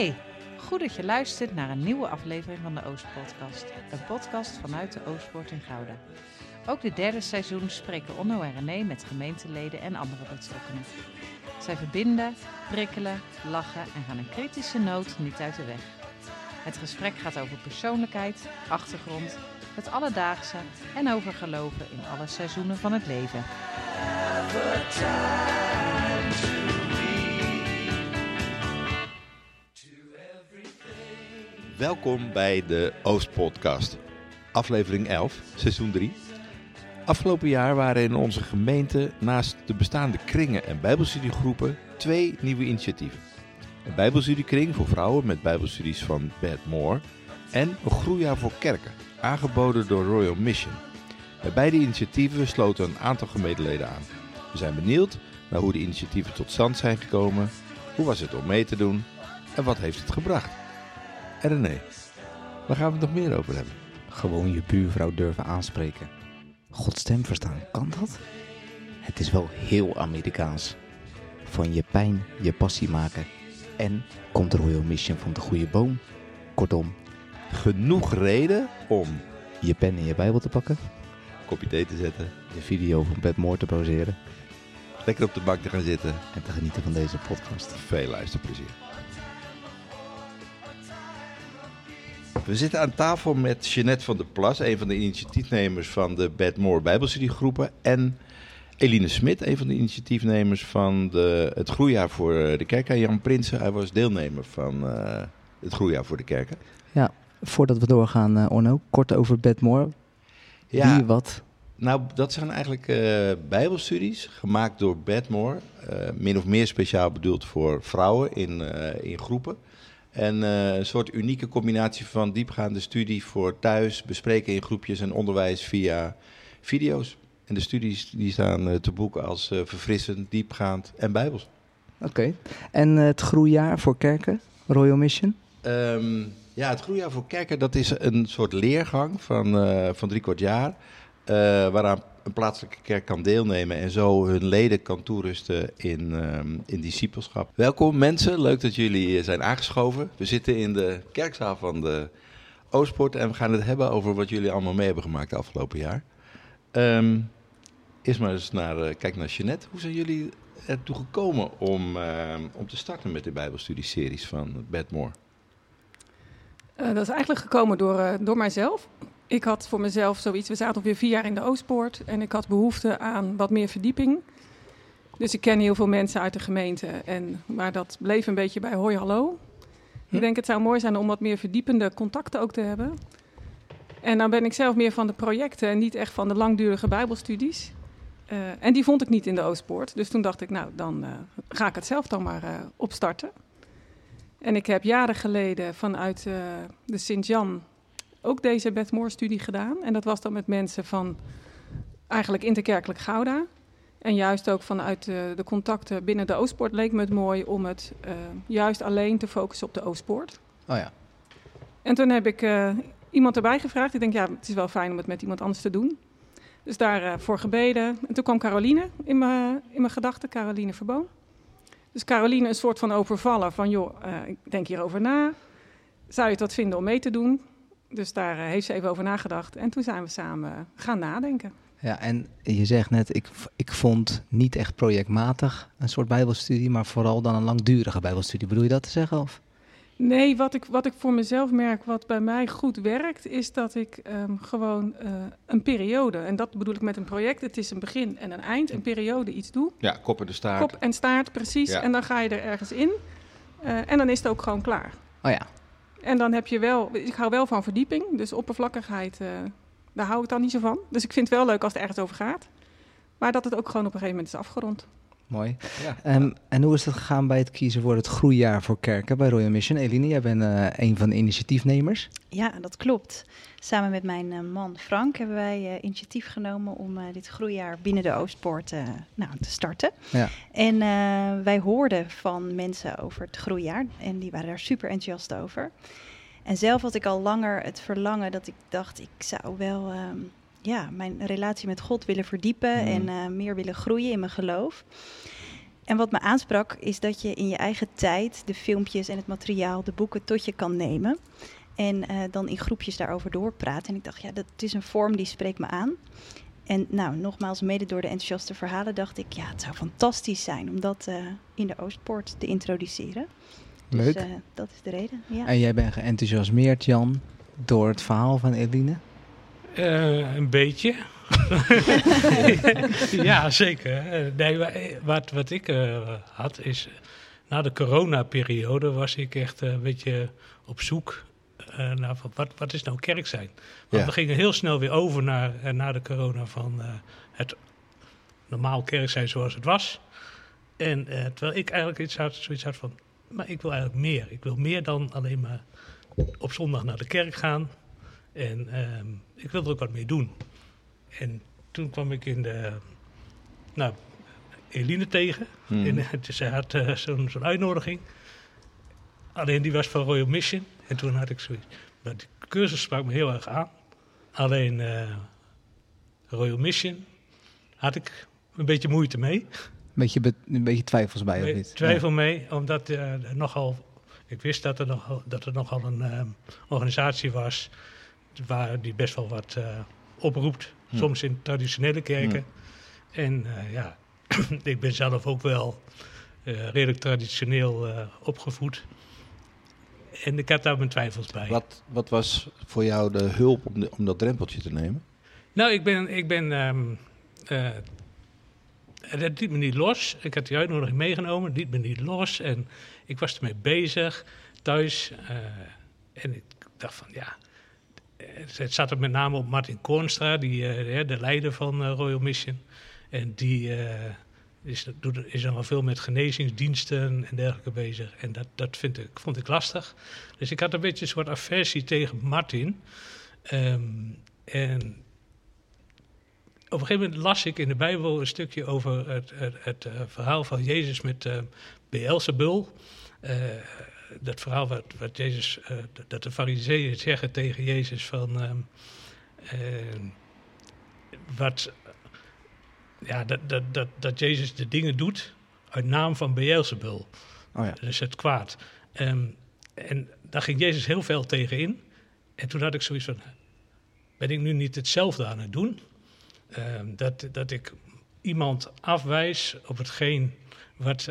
Hey, goed dat je luistert naar een nieuwe aflevering van de Oostpodcast. Een podcast vanuit de Oostpoort in Gouda. Ook dit derde seizoen spreken Onno en René met gemeenteleden en andere betrokkenen. Zij verbinden, prikkelen, lachen en gaan een kritische noot niet uit de weg. Het gesprek gaat over persoonlijkheid, achtergrond, het alledaagse en over geloven in alle seizoenen van het leven. Welkom bij de Oostpodcast, aflevering 11, seizoen 3. Afgelopen jaar waren in onze gemeente naast de bestaande kringen en bijbelstudiegroepen twee nieuwe initiatieven. Een bijbelstudiekring voor vrouwen met bijbelstudies van Bad Moore en een groeijaar voor kerken, aangeboden door Royal Mission. Bij beide initiatieven sloten een aantal gemeenteleden aan. We zijn benieuwd naar hoe de initiatieven tot stand zijn gekomen, hoe was het om mee te doen en wat heeft het gebracht. En René, waar gaan we het nog meer over hebben? Gewoon je buurvrouw durven aanspreken. Gods stem verstaan, kan dat? Het is wel heel Amerikaans. Van je pijn je passie maken. En komt de Royal Mission van de goede boom. Kortom, Genoeg reden om je pen in je Bijbel te pakken. kopje thee te zetten, De video van Bad Moore te pauzeren. lekker op de bank te gaan zitten. En te genieten van deze podcast. Veel luisterplezier. We zitten aan tafel met Jeanette van der Plas, een van de initiatiefnemers van de Bad Moore Bijbelstudiegroepen. En Eline Smit, een van de initiatiefnemers van de, het Groeijaar voor de Kerken. En Jan Prinsen, hij was deelnemer van eh, het Groeijaar voor de Kerken. Ja, voordat we doorgaan, eh, Orno, kort over Bad Moore. Wie, wat? Nou, dat zijn eigenlijk eh, bijbelstudies gemaakt door Bedmore. eh min of meer speciaal bedoeld voor vrouwen in, eh, in groepen. En eh, een soort unieke combinatie van diepgaande studie voor thuis, bespreken in groepjes en onderwijs via video's. En de studies die staan eh, te boeken als eh, verfrissend, diepgaand en bijbels. Oké. En het groeijaar voor kerken, Royal Mission? Ehm, ja, het Groeijaar voor Kerken, dat is een soort leergang van, van drie kwart jaar. waaraan een plaatselijke kerk kan deelnemen en zo hun leden kan toerusten in, ehm, in discipelschap. Welkom mensen, leuk dat jullie zijn aangeschoven. We zitten in de kerkzaal van de Oostpoort en we gaan het hebben over wat jullie allemaal mee hebben gemaakt afgelopen jaar. Ehm, eerst maar eens naar, eh, kijk naar Jeanette. Hoe zijn jullie ertoe gekomen om, ehm, om te starten met de Bijbelstudieseries van Bad Moore? Eh, dat is eigenlijk gekomen door, eh, door mijzelf. Ik had voor mezelf zoiets, we zaten ongeveer vier jaar in de Oostpoort en ik had behoefte aan wat meer verdieping. Dus ik ken heel veel mensen uit de gemeente, en, maar dat bleef een beetje bij hoi hallo. Hm. Ik denk het zou mooi zijn om wat meer verdiepende contacten ook te hebben. En dan ben ik zelf meer van de projecten en niet echt van de langdurige bijbelstudies. Eh, en die vond ik niet in de Oostpoort. Dus toen dacht ik, nou, dan eh, ga ik het zelf dan maar eh, opstarten. En ik heb jaren geleden vanuit de Sint-Jan ook deze Beth Moore-studie gedaan. En dat was dan met mensen van eigenlijk interkerkelijk Gouda. En juist ook vanuit de, de contacten binnen de Oostpoort leek me het mooi om het eh, juist alleen te focussen op de Oostpoort. Oh ja. En toen heb ik eh, iemand erbij gevraagd. Ik denk, ja, het is wel fijn om het met iemand anders te doen. Dus daarvoor voor gebeden. En toen kwam Caroline in mijn in mijn gedachten, Caroline Verboom. Dus Caroline een soort van overvallen van, joh, eh, ik denk hierover na. Zou je het wat vinden om mee te doen? Dus daar eh, heeft ze even over nagedacht. En toen zijn we samen gaan nadenken. Ja, en je zegt net, ik, ik vond niet echt projectmatig een soort bijbelstudie, maar vooral dan een langdurige bijbelstudie. Bedoel je dat te zeggen? Of? Nee, wat ik, wat ik voor mezelf merk, wat bij mij goed werkt, is dat ik ehm, gewoon eh, een periode, en dat bedoel ik met een project, het is een begin en een eind, een periode iets doe. Ja, kop en de staart. Kop en staart, precies. Ja. En dan ga je er ergens in. Eh, en dan is het ook gewoon klaar. Oh ja, En dan heb je wel, ik hou wel van verdieping, dus oppervlakkigheid, eh, daar hou ik dan niet zo van. Dus ik vind het wel leuk als het ergens over gaat. Maar dat het ook gewoon op een gegeven moment is afgerond. Mooi. Ja. Ehm, en hoe is het gegaan bij het kiezen voor het groeijaar voor kerken bij Royal Mission? Eline, jij bent eh, een van de initiatiefnemers. Ja, dat klopt. Samen met mijn eh, man Frank hebben wij eh, initiatief genomen om eh, dit groeijaar binnen de Oostpoort eh, nou, te starten. Ja. En eh, wij hoorden van mensen over het groeijaar en die waren daar super enthousiast over. En zelf had ik al langer het verlangen dat ik dacht, ik zou wel ehm, ja, mijn relatie met God willen verdiepen Mhm. en eh, meer willen groeien in mijn geloof. En wat me aansprak is dat je in je eigen tijd de filmpjes en het materiaal, de boeken tot je kan nemen. En eh, dan in groepjes daarover doorpraten. En ik dacht, ja, dat is een vorm die spreekt me aan. En nou, nogmaals, mede door de enthousiaste verhalen dacht ik, ja, het zou fantastisch zijn om dat eh, in de Oostpoort te introduceren. Leuk. Dus dat is de reden. Ja. En jij bent geenthousiasmeerd, Jan, door het verhaal van Eline? Eh, een beetje. ja, zeker. Eh, Nee, eh, wat, wat ik eh, had is... Na de coronaperiode was ik echt een beetje op zoek eh, naar van wat, wat is nou kerk zijn. Want Ja. we gingen heel snel weer over naar, na de corona van eh, het normaal kerk zijn zoals het was. En eh, terwijl ik eigenlijk iets had, zoiets had van... Maar ik wil eigenlijk meer. Ik wil meer dan alleen maar op zondag naar de kerk gaan. En ehm, ik wil er ook wat mee doen. En toen kwam ik in de... Nou, Eline tegen. Mhm. En, eh, dus zij had eh, zo'n uitnodiging. Alleen die was van Royal Mission. En toen had ik zoiets... Maar de cursus sprak me heel erg aan. Alleen eh, Royal Mission had ik een beetje moeite mee. Beetje, be- een beetje twijfels bij, of niet? twijfel mee, omdat er nogal... Ik wist dat er nogal, dat er nogal een organisatie was... waar die best wel wat eh, oproept. Hm. Soms in traditionele kerken. En eh, ja, ik ben zelf ook wel eh, redelijk traditioneel opgevoed. En ik had daar mijn twijfels bij. Wat, wat was voor jou de hulp om, de- om dat drempeltje te nemen? Nou, ik ben. Ik ben ehm, eh, het liet me niet los. Ik had die uitnodiging meegenomen, het liet me niet los. En ik was ermee bezig thuis. en ik dacht van ja. Het het zat er met name op Martin Koornstra, die, eh, de- de leider van eh, Royal Mission. En die eh, is, doet, is veel met genezingsdiensten en dergelijke bezig. En dat, dat vind ik, vond ik lastig. Dus ik had een beetje een soort aversie tegen Martin. Ehm, en op een gegeven moment las ik in de Bijbel een stukje over het, het, het eh, verhaal van Jezus met uh, Beelzebul. Eh, dat verhaal wat, wat Jezus, eh, dat de fariseeën zeggen tegen Jezus van... ehm, ehm, wat, ja, dat, dat, dat, dat Jezus de dingen doet uit naam van Beelzebul. Oh ja. Dus het kwaad. Ehm, en daar ging Jezus heel veel tegen in. En toen had ik zoiets van, ben ik nu niet hetzelfde aan het doen? Ehm, dat, dat ik iemand afwijs op hetgeen wat,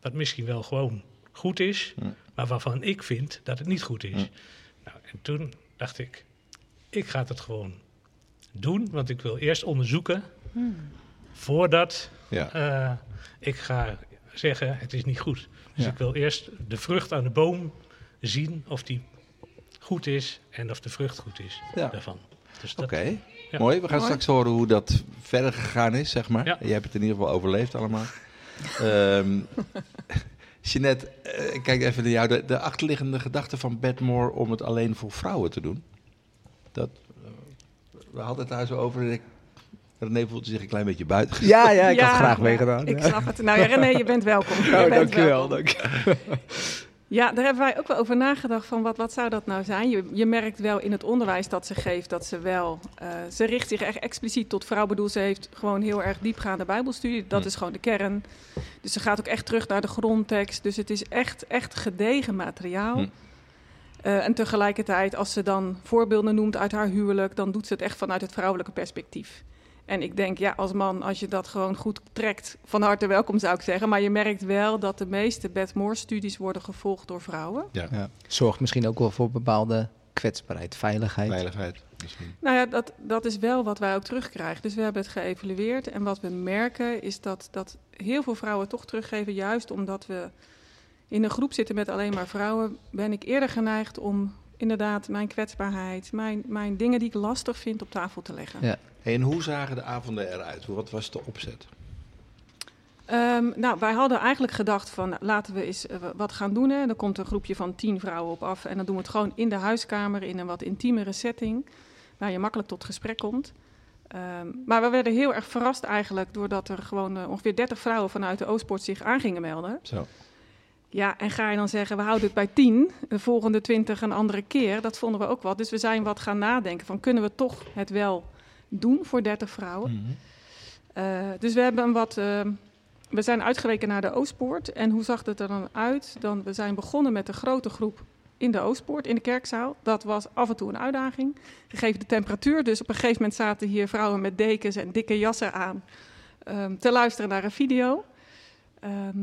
wat misschien wel gewoon goed is, maar waarvan ik vind dat het niet goed is. Nou, en toen dacht ik, ik ga het gewoon doen, want ik wil eerst onderzoeken Hmm. voordat Ja. eh, ik ga zeggen het is niet goed. Dus Ja. ik wil eerst de vrucht aan de boom zien of die goed is en of de vrucht goed is Ja. daarvan. Dus dat, Oké, Ja. mooi. We gaan Mooi. straks horen hoe dat verder gegaan is, zeg maar. Ja. Je hebt het in ieder geval overleefd allemaal. Ehm Jeanette, eh, ik kijk even naar jou. De, de achterliggende gedachte van Bedmore om het alleen voor vrouwen te doen. Dat, eh, we hadden het daar zo over. en Ik, René voelt zich een klein beetje buiten. Ja, ja, ik Ja, had graag ja, meegedaan. Ik ja. snap het. Nou ja, René, je bent welkom. Je Oh, bent dankjewel. welkom. Dank. Ja, daar hebben wij ook wel over nagedacht van wat, wat zou dat nou zijn? Je, je merkt wel in het onderwijs dat ze geeft dat ze wel... eh, ze richt zich echt expliciet tot vrouw. Bedoel, ze heeft gewoon heel erg diepgaande bijbelstudie. Dat Hm. is gewoon de kern. Dus ze gaat ook echt terug naar de grondtekst. Dus het is echt, echt gedegen materiaal. Hm. Eh, en tegelijkertijd, als ze dan voorbeelden noemt uit haar huwelijk... dan doet ze het echt vanuit het vrouwelijke perspectief. En ik denk, ja, als man, als je dat gewoon goed trekt, van harte welkom zou ik zeggen. Maar je merkt wel dat de meeste Beth Moore-studies worden gevolgd door vrouwen. Ja. Zorgt misschien ook wel voor bepaalde kwetsbaarheid, veiligheid. Veiligheid misschien. Nou ja, dat, dat is wel wat wij ook terugkrijgen. Dus we hebben het geëvalueerd. En wat we merken is dat, dat heel veel vrouwen toch teruggeven. Juist omdat we in een groep zitten met alleen maar vrouwen, ben ik eerder geneigd om inderdaad mijn kwetsbaarheid, mijn, mijn dingen die ik lastig vind op tafel te leggen. Ja. En hoe zagen de avonden eruit? Wat was de opzet? Ehm, nou, wij hadden eigenlijk gedacht van laten we eens eh, wat gaan doen. Hè. Er komt een groepje van tien vrouwen op af en dan doen we het gewoon in de huiskamer in een wat intiemere setting, waar je makkelijk tot gesprek komt. Ehm, maar we werden heel erg verrast eigenlijk doordat er gewoon eh, ongeveer 30 vrouwen vanuit de Oostpoort zich aan gingen melden. Zo. Ja, en ga je dan zeggen, we houden het bij 10, de volgende 20 een andere keer, dat vonden we ook wat. Dus we zijn wat gaan nadenken van kunnen we toch het wel doen voor 30 vrouwen. Mhm. Uh, dus we hebben wat uh, we zijn uitgeweken naar de Oostpoort. En hoe zag het er dan uit? Dan, we zijn begonnen met een grote groep in de Oostpoort, in de kerkzaal. Dat was af en toe een uitdaging, gegeven de temperatuur. Dus op een gegeven moment zaten hier vrouwen met dekens en dikke jassen aan ehm, te luisteren naar een video. Ehm,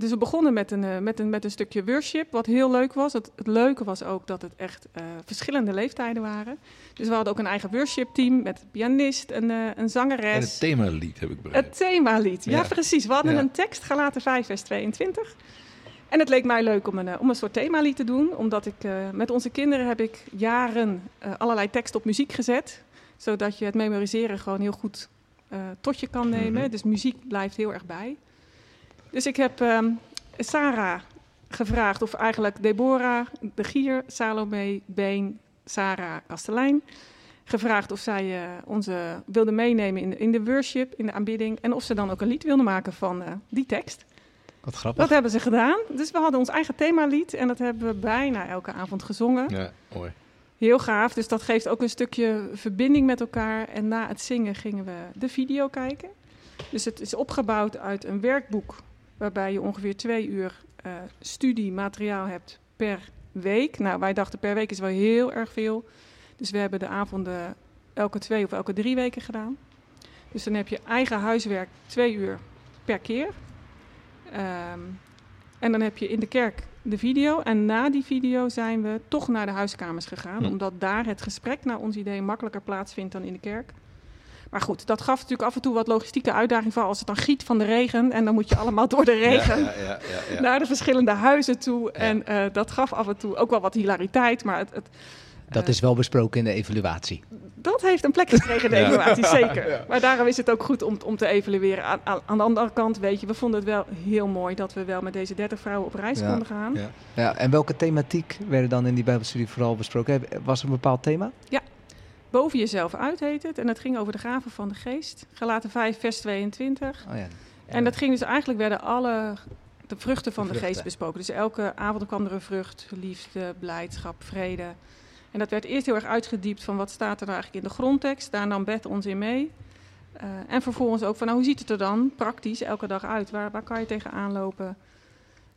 dus we begonnen met een, eh, met, een, met een stukje worship, wat heel leuk was. Het, het leuke was ook dat het echt eh, verschillende leeftijden waren. Dus we hadden ook een eigen worship-team met een pianist, een, eh, een zangeres. En het themalied heb ik begrepen. Het themalied, ja, Ja. precies. We hadden Ja. een tekst, Galaten 5, vers 22. En het leek mij leuk om een, om een soort themalied te doen. Omdat ik met onze kinderen heb ik jaren allerlei teksten op muziek gezet. Zodat je het memoriseren gewoon heel goed tot je kan nemen. Mhm. Dus muziek blijft heel erg bij. Dus ik heb ehm, Sarah gevraagd, of eigenlijk Deborah, de Gier, Salome, Been, Sarah, Kastelein. Gevraagd of zij eh, onze wilde meenemen in de, in de worship, in de aanbidding. En of ze dan ook een lied wilden maken van eh, die tekst. Wat grappig. Dat hebben ze gedaan. Dus we hadden ons eigen themalied en dat hebben we bijna elke avond gezongen. Ja, mooi. Heel gaaf, dus dat geeft ook een stukje verbinding met elkaar. En na het zingen gingen we de video kijken. Dus het is opgebouwd uit een werkboek waarbij je ongeveer twee uur eh studiemateriaal hebt per week. Nou, wij dachten per week is wel heel erg veel. Dus we hebben de avonden elke twee of elke drie weken gedaan. Dus dan heb je eigen huiswerk twee uur per keer. Ehm, en dan heb je in de kerk de video. En na die video zijn we toch naar de huiskamers gegaan. Omdat daar het gesprek naar ons idee makkelijker plaatsvindt dan in de kerk. Maar goed, dat gaf natuurlijk af en toe wat logistieke uitdaging. Vooral als het dan giet van de regen. En dan moet je allemaal door de regen Ja, ja, ja, ja, ja. naar de verschillende huizen toe. En eh, dat gaf af en toe ook wel wat hilariteit. Maar het, het, Dat eh, is wel besproken in de evaluatie. dat heeft een plek gekregen in de Ja. evaluatie, zeker. Ja. Maar daarom is het ook goed om, om te evalueren. Aan, aan, aan de andere kant, weet je, we vonden het wel heel mooi dat we wel met deze 30 vrouwen op reis Ja. konden gaan. Ja. Ja, en welke thematiek werden dan in die Bijbelstudie vooral besproken? Was er een bepaald thema? Boven jezelf uit heet het. En het ging over de gaven van de geest. Galaten 5, vers 22. Oh ja. En dat ging dus eigenlijk werden alle de vruchten van de, vruchten. geest besproken. Dus elke avond kwam er een vrucht, liefde, blijdschap, vrede. En dat werd eerst heel erg uitgediept van wat staat er nou eigenlijk in de grondtekst. Daar nam Beth ons in mee. Eh, en vervolgens ook van nou, hoe ziet het er dan praktisch elke dag uit? Waar, waar kan je tegenaan lopen?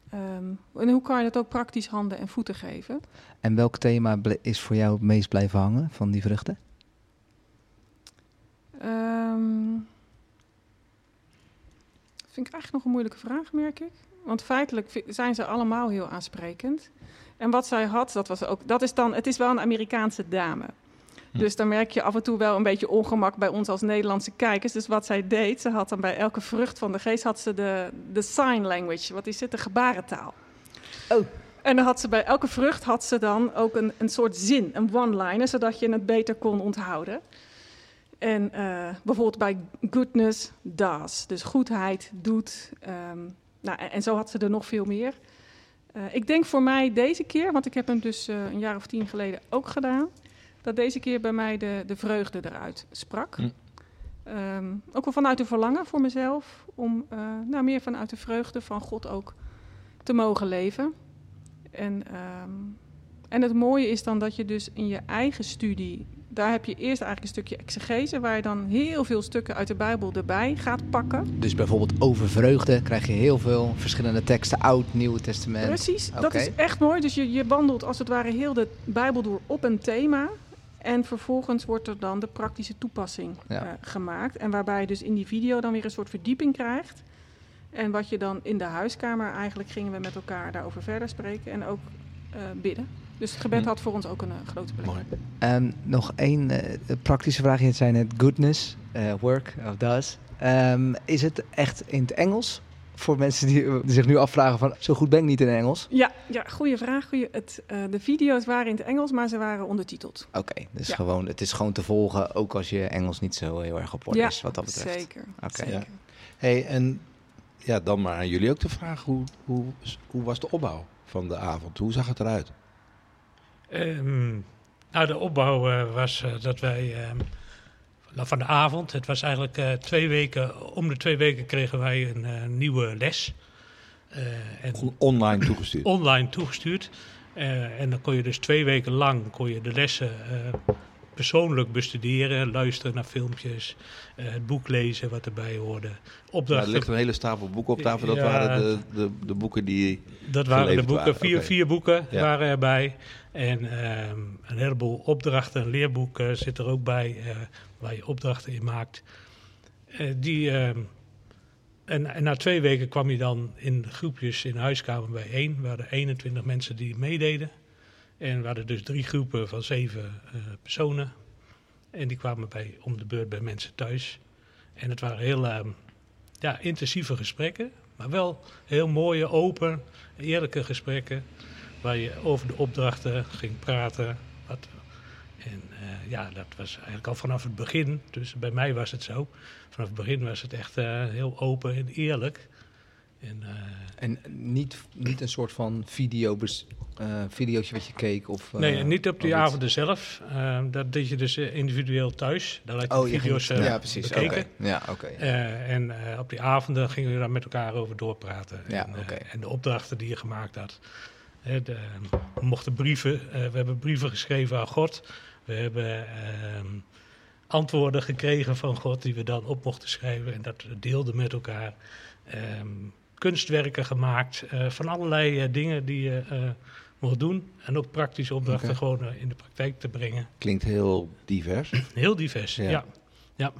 Ehm, en hoe kan je dat ook praktisch handen en voeten geven? En welk thema is voor jou het meest blijven hangen van die vruchten? Ehm, vind ik eigenlijk nog een moeilijke vraag, merk ik. Want feitelijk zijn ze allemaal heel aansprekend. En wat zij had, dat was ook, dat is dan, het is wel een Amerikaanse dame. Hm. Dus dan merk je af en toe wel een beetje ongemak bij ons als Nederlandse kijkers. Dus wat zij deed, ze had dan bij elke vrucht van de geest had ze de, de sign language. Wat is het? De gebarentaal. Oh. En dan had ze bij elke vrucht had ze dan ook een, een soort zin, een one-liner, zodat je het beter kon onthouden. En eh, bijvoorbeeld bij goodness, does. Dus goedheid, doet. ehm, nou, en, en zo had ze er nog veel meer. Eh, ik denk voor mij deze keer, want ik heb hem dus eh, een jaar of tien geleden ook gedaan, dat deze keer bij mij de, de vreugde eruit sprak. Hm. Ehm, ook wel vanuit een verlangen voor mezelf, om nou, meer vanuit de vreugde van God ook te mogen leven. En, ehm, en het mooie is dan dat je dus in je eigen studie, daar heb je eerst eigenlijk een stukje exegese, waar je dan heel veel stukken uit de Bijbel erbij gaat pakken. Dus bijvoorbeeld over vreugde krijg je heel veel verschillende teksten, Oud, Nieuw Testament. Precies, dat is echt mooi. Dus je, je wandelt als het ware heel de Bijbel door op een thema. En vervolgens wordt er dan de praktische toepassing Ja. eh, gemaakt. En waarbij je dus in die video dan weer een soort verdieping krijgt. En wat je dan in de huiskamer, eigenlijk gingen we met elkaar daarover verder spreken en ook eh, bidden. Dus het gebed Hm. had voor ons ook een eh, grote plek. Mooi. Nog één eh, praktische vraag. Je zei net goodness, eh, work of does. Ehm, is het echt in het Engels? Voor mensen die, die zich nu afvragen van, zo goed ben ik niet in Engels. Ja, ja goede vraag. Goeie. Het, eh, de video's waren in het Engels, maar ze waren ondertiteld. Oké, dus Ja. gewoon, het is gewoon te volgen, ook als je Engels niet zo heel erg op orde ja, is, wat dat betreft. zeker. Oké. zeker. Ja. Hey, en ja, dan maar aan jullie ook de vraag, hoe, hoe, hoe was de opbouw van de avond? Hoe zag het eruit? Ehm, nou, de opbouw eh, was eh, dat wij ehm, nou, van de avond, het was eigenlijk eh, twee weken, om de twee weken kregen wij een nieuwe les. En On- Online toegestuurd. online toegestuurd. En dan kon je dus twee weken lang kon je de lessen persoonlijk bestuderen, luisteren naar filmpjes, het boek lezen wat erbij hoorde. Ja, er ligt een hele stapel boeken op tafel. Dat Ja. waren de, de, de boeken die... dat waren de boeken, waren, vier, vier boeken Ja. waren erbij. En ehm, een heleboel opdrachten, een leerboek eh, zit er ook bij, eh, waar je opdrachten in maakt. Eh, die, ehm, en, en na twee weken kwam je dan in groepjes in de huiskamer bijeen. We hadden 21 mensen die meededen. En we hadden dus drie groepen van zeven personen. En die kwamen bij, om de beurt bij mensen thuis. En het waren heel ehm, ja, intensieve gesprekken. Maar wel heel mooie, open, eerlijke gesprekken. Waar je over de opdrachten ging praten. Wat, en eh, ja, dat was eigenlijk al vanaf het begin. Dus bij mij was het zo. Vanaf het begin was het echt eh, heel open en eerlijk. En, eh, En niet, niet een soort van video videootje wat je keek? Of, nee, niet op die iets? avonden zelf. Eh, dat deed je dus individueel thuis. Daar had je Oh, de je video's ging, eh, ja, precies. bekeken. Oké. Ja, oké. En op die avonden gingen we daar met elkaar over doorpraten. Ja, en, en de opdrachten die je gemaakt had. De, we mochten brieven, eh, we hebben brieven geschreven aan God. We hebben ehm, antwoorden gekregen van God die we dan op mochten schrijven. En dat deelden met elkaar. Ehm, kunstwerken gemaakt, eh, van allerlei eh, dingen die je eh, mocht doen. En ook praktische opdrachten gewoon in de praktijk te brengen. Klinkt heel divers. Heel divers, Ja. ja.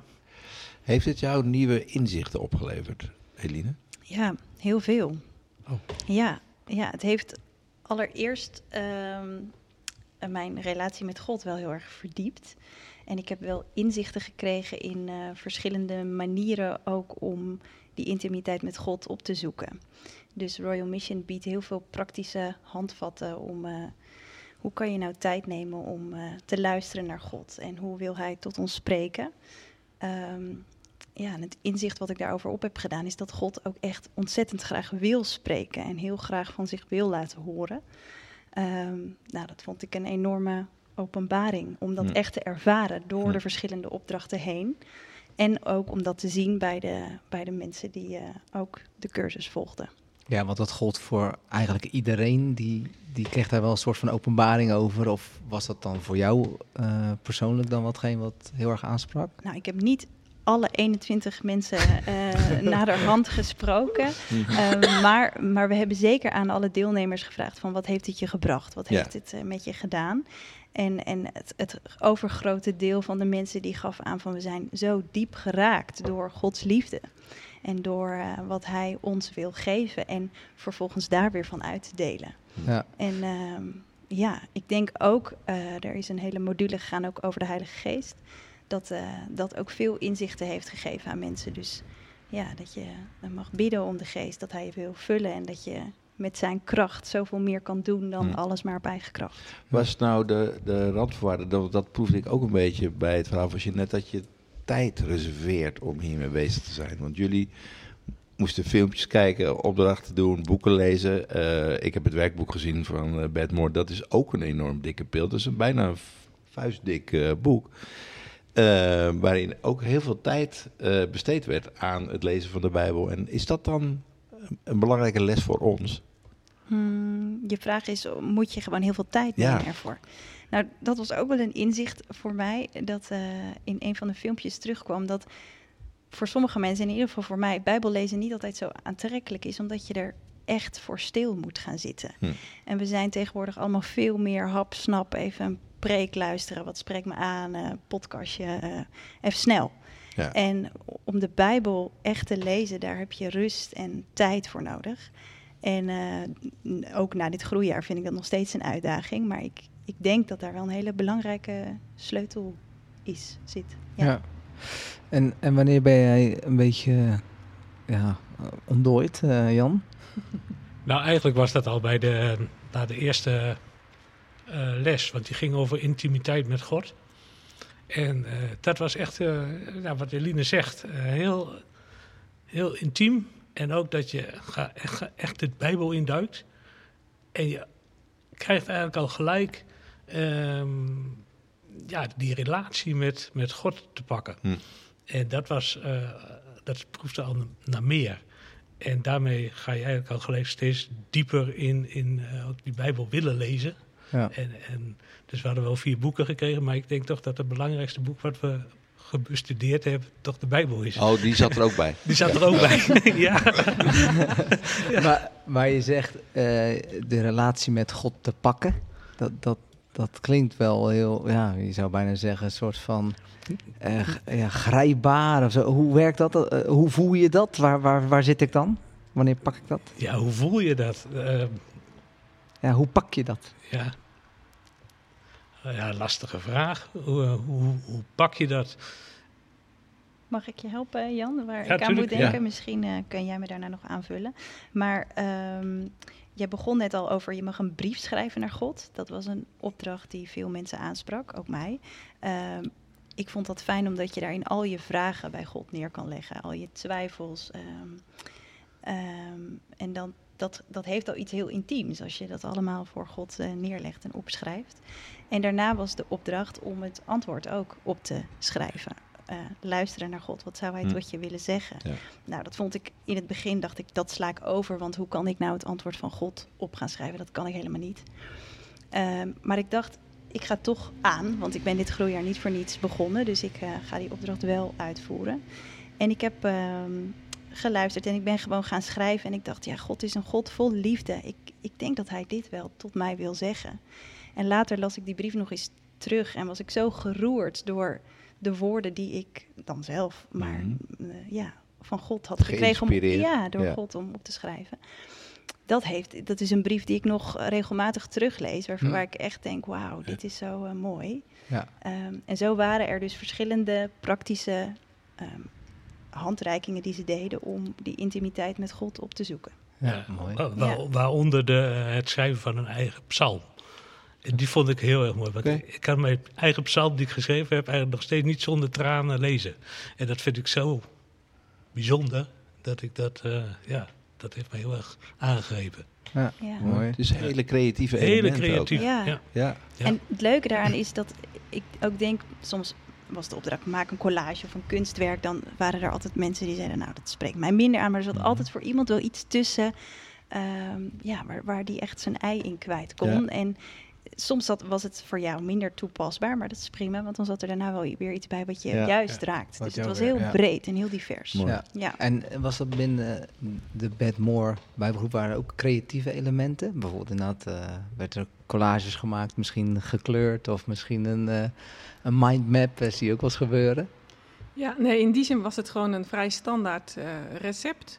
Heeft het jou nieuwe inzichten opgeleverd, Eline? Ja, heel veel. Oh. Ja, ja, het heeft allereerst ehm, mijn relatie met God wel heel erg verdiept. En ik heb wel inzichten gekregen in eh, verschillende manieren ook om die intimiteit met God op te zoeken. Dus Royal Mission biedt heel veel praktische handvatten om eh, hoe kan je nou tijd nemen om eh, te luisteren naar God en hoe wil Hij tot ons spreken. Ehm, ja, en het inzicht wat ik daarover op heb gedaan is dat God ook echt ontzettend graag wil spreken en heel graag van zich wil laten horen. Ehm, nou, dat vond ik een enorme openbaring om dat echt te ervaren door de verschillende opdrachten heen. En ook om dat te zien bij de, bij de mensen die eh, ook de cursus volgden. Ja, want dat gold voor eigenlijk iedereen. Die, die kreeg daar wel een soort van openbaring over. Of was dat dan voor jou eh, persoonlijk dan watgeen wat heel erg aansprak? Nou, ik heb niet alle 21 mensen eh naderhand gesproken. Ehm, maar, maar we hebben zeker aan alle deelnemers gevraagd van wat heeft het je gebracht? Wat Ja. heeft het eh, met je gedaan? En, en het, het overgrote deel van de mensen die gaf aan van we zijn zo diep geraakt door Gods liefde. En door eh, wat hij ons wil geven en vervolgens daar weer van uit te delen. Ja. En ehm, ja, ik denk ook, eh, er is een hele module gegaan ook over de Heilige Geest. Dat, eh, dat ook veel inzichten heeft gegeven aan mensen. Dus ja, dat je mag bidden om de geest, dat hij je wil vullen. En dat je met zijn kracht zoveel meer kan doen dan Hmm. alles maar op eigen kracht. Was nou de, de randvoorwaarde, dat, dat proefde ik ook een beetje bij het verhaal van je net dat je tijd reserveert om hiermee bezig te zijn. Want jullie moesten filmpjes kijken, opdrachten doen, boeken lezen. Eh, ik heb het werkboek gezien van eh Bert Moore. Dat is ook een enorm dikke pil. Dat is een bijna vuistdik boek. Eh, waarin ook heel veel tijd eh, besteed werd aan het lezen van de Bijbel. En is dat dan een- belangrijke les voor ons? Hmm, je vraag is, moet je gewoon heel veel tijd Ja. nemen ervoor? Nou, dat was ook wel een inzicht voor mij, dat eh, in een van de filmpjes terugkwam, dat voor sommige mensen, in ieder geval voor mij, Bijbellezen niet altijd zo aantrekkelijk is, omdat je er echt voor stil moet gaan zitten. Hm. En we zijn tegenwoordig allemaal veel meer hap, snap, even een preek luisteren, wat spreekt me aan, eh, podcastje, eh, even snel. Ja. En om de Bijbel echt te lezen, daar heb je rust en tijd voor nodig. En eh, ook na dit groeijaar vind ik dat nog steeds een uitdaging. Maar ik, ik denk dat daar wel een hele belangrijke sleutel is, zit. Ja. En, en wanneer ben jij een beetje ja, ontdooid, eh, Jan? Nou, eigenlijk was dat al bij de, na de eerste les, want die ging over intimiteit met God. En eh, dat was echt, eh, nou, wat Eline zegt, eh, heel, heel intiem. En ook dat je ga, echt, ga- echt de Bijbel induikt. En je krijgt eigenlijk al gelijk ehm, ja, die relatie met, met God te pakken. Hm. En dat was, eh, dat proefde al naar meer. En daarmee ga je eigenlijk al gelijk steeds dieper in, in eh, die Bijbel willen lezen. Ja. En, en, dus we hadden wel vier boeken gekregen, maar ik denk toch dat het belangrijkste boek wat we gebestudeerd hebben, toch de Bijbel is. Oh, die zat er ook bij. Die zat er ook bij. ja. Maar, maar je zegt eh, de relatie met God te pakken. Dat, dat, dat klinkt wel heel, ja, je zou bijna zeggen, een soort van eh, g- ja, grijpbaar of zo. Hoe werkt dat? Eh, hoe voel je dat? Waar, waar, waar zit ik dan? Wanneer pak ik dat? ja, hoe voel je dat? Eh, Ja, hoe pak je dat? ja. Ja, lastige vraag. Hoe, eh, hoe, hoe pak je dat? Mag ik je helpen, Jan? Waar Ja, ik aan moet denken. ja. Misschien eh, kan jij me daarna nog aanvullen. Maar ehm jij begon net al over je mag een brief schrijven naar God. Dat was een opdracht die veel mensen aansprak, ook mij. Ehm, ik vond dat fijn omdat je daarin al je vragen bij God neer kan leggen. Al je twijfels. ehm, en dan, dat, dat heeft al iets heel intiems als je dat allemaal voor God eh, neerlegt en opschrijft. En daarna was de opdracht om het antwoord ook op te schrijven. Eh, luisteren naar God. Wat zou hij Hm. tot je willen zeggen? Ja. Nou, dat vond ik in het begin, dacht ik, dat sla ik over. Want hoe kan ik nou het antwoord van God op gaan schrijven? Dat kan ik helemaal niet. Ehm, maar ik dacht, ik ga toch aan. Want ik ben dit groeijaar niet voor niets begonnen. Dus ik eh, ga die opdracht wel uitvoeren. En ik heb ehm, geluisterd en ik ben gewoon gaan schrijven. En ik dacht, ja, God is een God vol liefde. Ik, ik denk dat hij dit wel tot mij wil zeggen. En later las ik die brief nog eens terug. En was ik zo geroerd door de woorden die ik dan zelf, maar Mhm. eh, ja, van God had gekregen. Om, ja, door Ja. God om op te schrijven. Dat, heeft, dat is een brief die ik nog regelmatig teruglees. Waar, Hm. waar ik echt denk, wauw, dit is zo eh, mooi. Ja. Ehm, en zo waren er dus verschillende praktische ehm, handreikingen die ze deden om die intimiteit met God op te zoeken. Ja, mooi. Wa- wa- Waaronder de, eh, het schrijven van een eigen psalm. En die vond ik heel erg mooi. Want ik, ik kan mijn eigen psalm die ik geschreven heb eigenlijk nog steeds niet zonder tranen lezen. En dat vind ik zo bijzonder dat ik dat, eh, ja, dat heeft me heel erg aangegrepen. Ja, Ja. mooi. Het is hele creatieve Hele elementen ook. creatief. Ja. Ja. Ja. Ja. En het leuke daaraan is dat ik ook denk, soms was de opdracht maak een collage of een kunstwerk, dan waren er altijd mensen die zeiden, nou dat spreekt mij minder aan, maar er zat Mhm. altijd voor iemand wel iets tussen, ehm, ja, waar, waar die echt zijn ei in kwijt kon. Ja. En soms zat, was het voor jou minder toepasbaar, maar dat is prima, want dan zat er daarna wel weer iets bij wat je Ja. juist Ja. raakt. Wat Dus het was weer- heel ja. breed en heel divers. Ja. Ja. En was dat binnen de Bad More Bijbelgroep waren er ook creatieve elementen? Bijvoorbeeld inderdaad uh, werd er collages gemaakt, misschien gekleurd of misschien een, uh, een mindmap, uh, zie je ook wel eens gebeuren. Ja, nee, in die zin was het gewoon een vrij standaard uh, recept.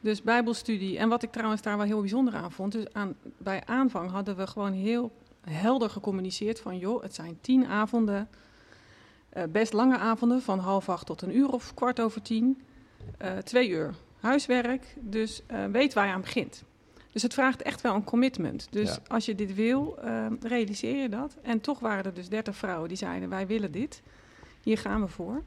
Dus bijbelstudie. En wat ik trouwens daar wel heel bijzonder aan vond, dus aan, bij aanvang hadden we gewoon heel helder gecommuniceerd van, joh, het zijn tien avonden, uh, best lange avonden, van half acht tot een uur of kwart over tien, twee uur huiswerk, dus weet waar je aan begint. Dus het vraagt echt wel een commitment. Dus ja. als je dit wil, uh, realiseer je dat. En toch waren er dus dertig vrouwen die zeiden, wij willen dit. Hier gaan we voor.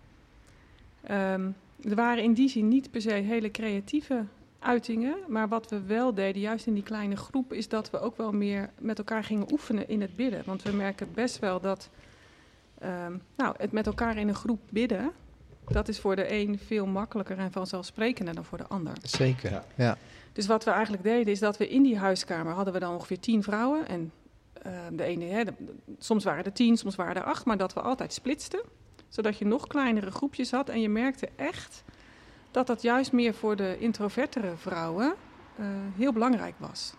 Um, er waren in die zin niet per se hele creatieve uitingen. Maar wat we wel deden, juist in die kleine groep, is dat we ook wel meer met elkaar gingen oefenen in het bidden. Want we merken best wel dat um, nou, het met elkaar in een groep bidden, dat is voor de een veel makkelijker en vanzelfsprekender dan voor de ander. Zeker, ja. Dus wat we eigenlijk deden, is dat we in die huiskamer hadden we dan ongeveer tien vrouwen. En uh, de ene, hè, soms waren er tien, soms waren er acht, maar dat we altijd splitsten zodat je nog kleinere groepjes had. En je merkte echt dat dat juist meer voor de introvertere vrouwen uh, heel belangrijk was.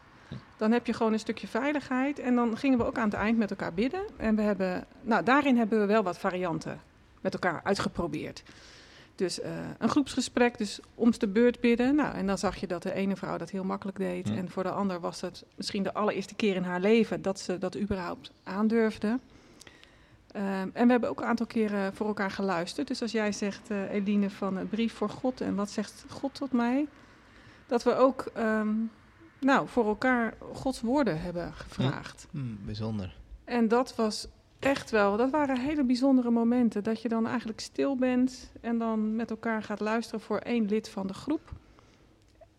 Dan heb je gewoon een stukje veiligheid. En dan gingen we ook aan het eind met elkaar bidden. En we hebben, nou, daarin hebben we wel wat varianten met elkaar uitgeprobeerd. Dus uh, een groepsgesprek, dus om de beurt bidden. Nou, en dan zag je dat de ene vrouw dat heel makkelijk deed. Ja. En voor de ander was het misschien de allereerste keer in haar leven dat ze dat überhaupt aandurfde. Uh, en we hebben ook een aantal keren voor elkaar geluisterd. Dus als jij zegt, uh, Eline, van een brief voor God en wat zegt God tot mij? Dat we ook um, nou, voor elkaar Gods woorden hebben gevraagd. Ja. Mm, bijzonder. En dat was echt wel, dat waren hele bijzondere momenten. Dat je dan eigenlijk stil bent en dan met elkaar gaat luisteren voor één lid van de groep.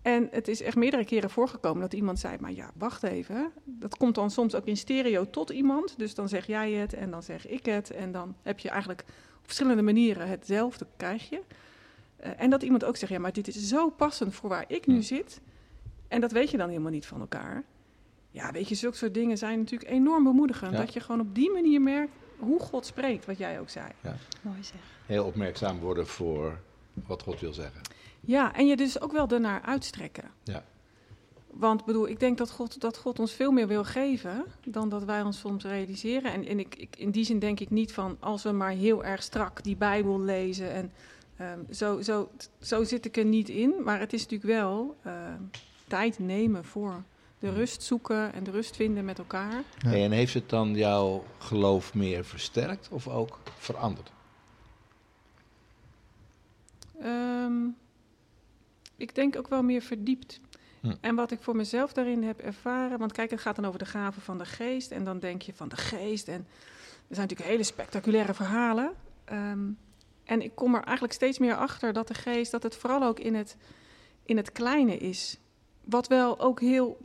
En het is echt meerdere keren voorgekomen dat iemand zei, maar ja, wacht even. Dat komt dan soms ook in stereo tot iemand. Dus dan zeg jij het en dan zeg ik het. En dan heb je eigenlijk op verschillende manieren hetzelfde krijg je. Uh, en dat iemand ook zegt, ja, maar dit is zo passend voor waar ik nu zit. En dat weet je dan helemaal niet van elkaar. Ja, weet je, zulke soort dingen zijn natuurlijk enorm bemoedigend. Ja. Dat je gewoon op die manier merkt hoe God spreekt, wat jij ook zei. Mooi zeg. Heel opmerkzaam worden voor wat God wil zeggen. Ja, en je dus ook wel ernaar uitstrekken. Ja. Want bedoel, ik denk dat God, dat God ons veel meer wil geven dan dat wij ons soms realiseren. En, en ik, ik, in die zin denk ik niet van als we maar heel erg strak die Bijbel lezen. En ehm, zo, zo, zo zit ik er niet in. Maar het is natuurlijk wel ehm, tijd nemen voor de rust zoeken en de rust vinden met elkaar. Ja. En heeft het dan jouw geloof meer versterkt of ook veranderd? Ehm, ik denk ook wel meer verdiept. Hm. En wat ik voor mezelf daarin heb ervaren. Want kijk, het gaat dan over de gaven van de geest. En dan denk je van de geest. En er zijn natuurlijk hele spectaculaire verhalen. Ehm, en ik kom er eigenlijk steeds meer achter dat de geest, dat het vooral ook in het, in het kleine is. Wat wel ook heel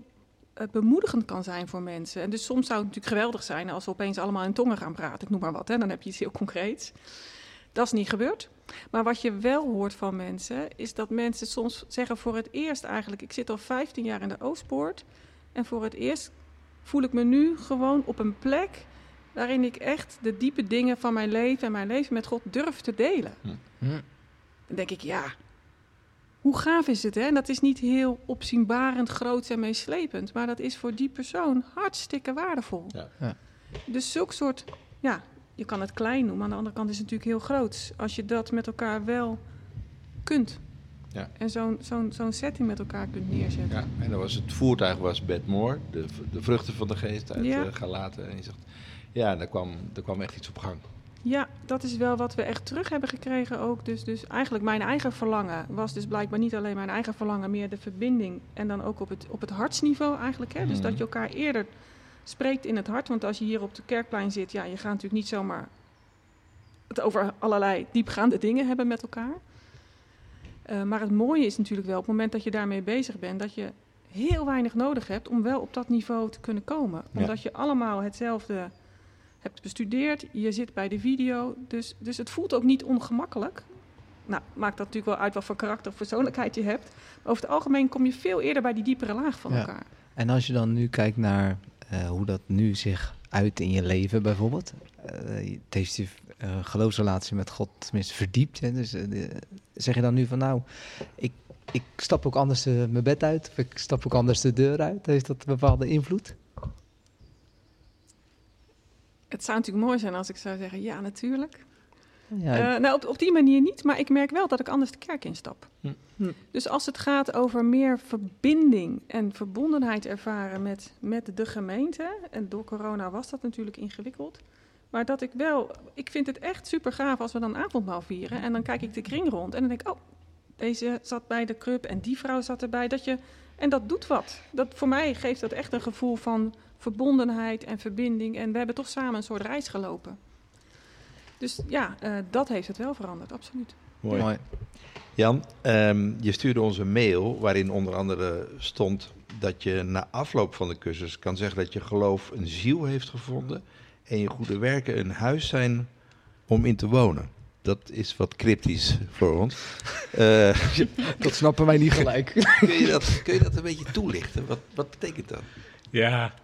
bemoedigend kan zijn voor mensen. En dus soms zou het natuurlijk geweldig zijn als we opeens allemaal in tongen gaan praten. Ik noem maar wat, hè, dan heb je iets heel concreets. Dat is niet gebeurd. Maar wat je wel hoort van mensen, is dat mensen soms zeggen voor het eerst eigenlijk... ik zit al 15 jaar in de Oostpoort en voor het eerst voel ik me nu gewoon op een plek... waarin ik echt de diepe dingen van mijn leven en mijn leven met God durf te delen. Hm. Dan denk ik, ja, hoe gaaf is het, hè? En dat is niet heel opzienbarend, groot en meeslepend... maar dat is voor die persoon hartstikke waardevol. Ja. Ja. Dus zulk soort, ja, je kan het klein noemen... aan de andere kant is het natuurlijk heel groot. Als je dat met elkaar wel kunt... Ja. en zo'n zo'n zo'n setting met elkaar kunt neerzetten. Ja, en dan was het voertuig was Beth Moore, de, de vruchten van de geest uit Ja. eh, Galaten. En je zegt, ja, daar kwam, daar kwam echt iets op gang. Ja, dat is wel wat we echt terug hebben gekregen ook. Dus, dus eigenlijk mijn eigen verlangen was dus blijkbaar niet alleen mijn eigen verlangen, meer de verbinding. En dan ook op het, op het hartsniveau eigenlijk. Hè? Dus Mhm. dat je elkaar eerder spreekt in het hart. Want als je hier op de kerkplein zit, ja, je gaat natuurlijk niet zomaar het over allerlei diepgaande dingen hebben met elkaar. Eh, maar het mooie is natuurlijk wel op het moment dat je daarmee bezig bent, dat je heel weinig nodig hebt om wel op dat niveau te kunnen komen. Ja. Omdat je allemaal hetzelfde hebt bestudeerd, je zit bij de video, dus, dus het voelt ook niet ongemakkelijk. Nou, maakt dat natuurlijk wel uit wat voor karakter of persoonlijkheid je hebt. Maar over het algemeen kom je veel eerder bij die diepere laag van Ja. elkaar. En als je dan nu kijkt naar eh, hoe dat nu zich uit in je leven bijvoorbeeld. eh, het heeft je eh, geloofsrelatie met God tenminste verdiept. Hè? Dus zeg je dan nu van nou, ik, ik stap ook anders mijn bed uit. Of ik stap ook anders de deur uit. Heeft dat een bepaalde invloed? Het zou natuurlijk mooi zijn als ik zou zeggen, ja, natuurlijk. Ja, Eh, nou, op, op die manier niet, maar ik merk wel dat ik anders de kerk instap. Hm. Hm. Dus als het gaat over meer verbinding en verbondenheid ervaren met, met de gemeente, en door corona was dat natuurlijk ingewikkeld, maar dat ik wel, ik vind het echt super gaaf als we dan avondmaal vieren en dan kijk ik de kring rond en dan denk ik, oh, deze zat bij de club en die vrouw zat erbij, dat je, en dat doet wat. Dat, voor mij geeft dat echt een gevoel van verbondenheid en verbinding en we hebben toch samen een soort reis gelopen. Dus ja, eh, dat heeft het wel veranderd, absoluut. Mooi. mooi. Jan, ehm, je stuurde ons een mail waarin onder andere stond dat je na afloop van de cursus kan zeggen dat je geloof een ziel heeft gevonden en je goede werken een huis zijn om in te wonen. Dat is wat cryptisch voor ons. Eh, Dat snappen wij niet gelijk. kun, je dat, kun je dat een beetje toelichten? Wat, wat betekent dat? Ja,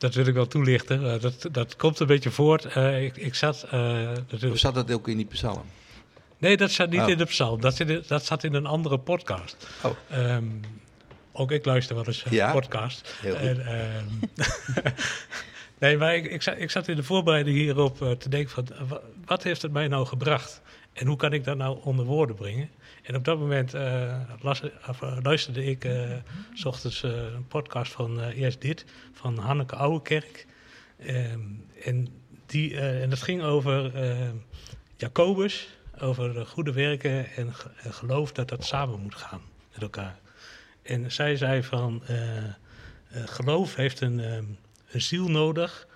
dat wil ik wel toelichten. Eh, dat, dat komt een beetje voort. Eh, ik, ik zat eh, Of natuurlijk... zat dat ook in die psalm? Nee, dat zat niet Oh. in de psalm. Dat, in- dat zat in een andere podcast. Oh. Ehm, ook ik luister wel eens een Ja? podcast. Heel goed. En, ehm, nee, maar ik, ik, zat, ik zat in de voorbereiding hierop te denken van... wa- wat heeft het mij nou gebracht? En hoe kan ik dat nou onder woorden brengen? En op dat moment eh, of, eh, luisterde ik eh, s ochtends een podcast van Eerst Dit... van Hanneke Ouwekerk. Ehm, en, die, en dat ging over eh, Jacobus... over de goede werken en, ge- en geloof dat dat samen moet gaan met elkaar. En zij zei van, geloof heeft een, ehm, een ziel nodig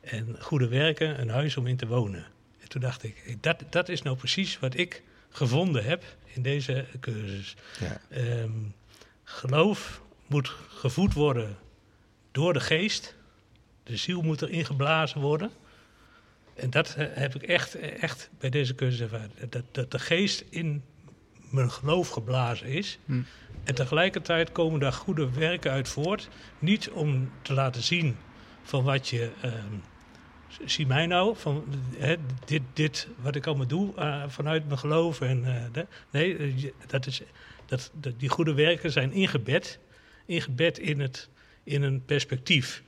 en goede werken een huis om in te wonen. En toen dacht ik, dat, dat is nou precies wat ik gevonden heb in deze cursus. Ja. Ehm, geloof moet gevoed worden door de geest. De ziel moet erin geblazen worden. En dat eh, heb ik echt, echt bij deze cursus ervaren. Dat, dat de geest in mijn geloof geblazen is. Hm. En tegelijkertijd komen daar goede werken uit voort. Niet om te laten zien van wat je. ehm, zie mij nou, van hè, dit, dit wat ik allemaal doe eh, vanuit mijn geloof. En, eh, nee, eh, dat is, dat, die goede werken zijn ingebed, ingebed in, het, in een perspectief.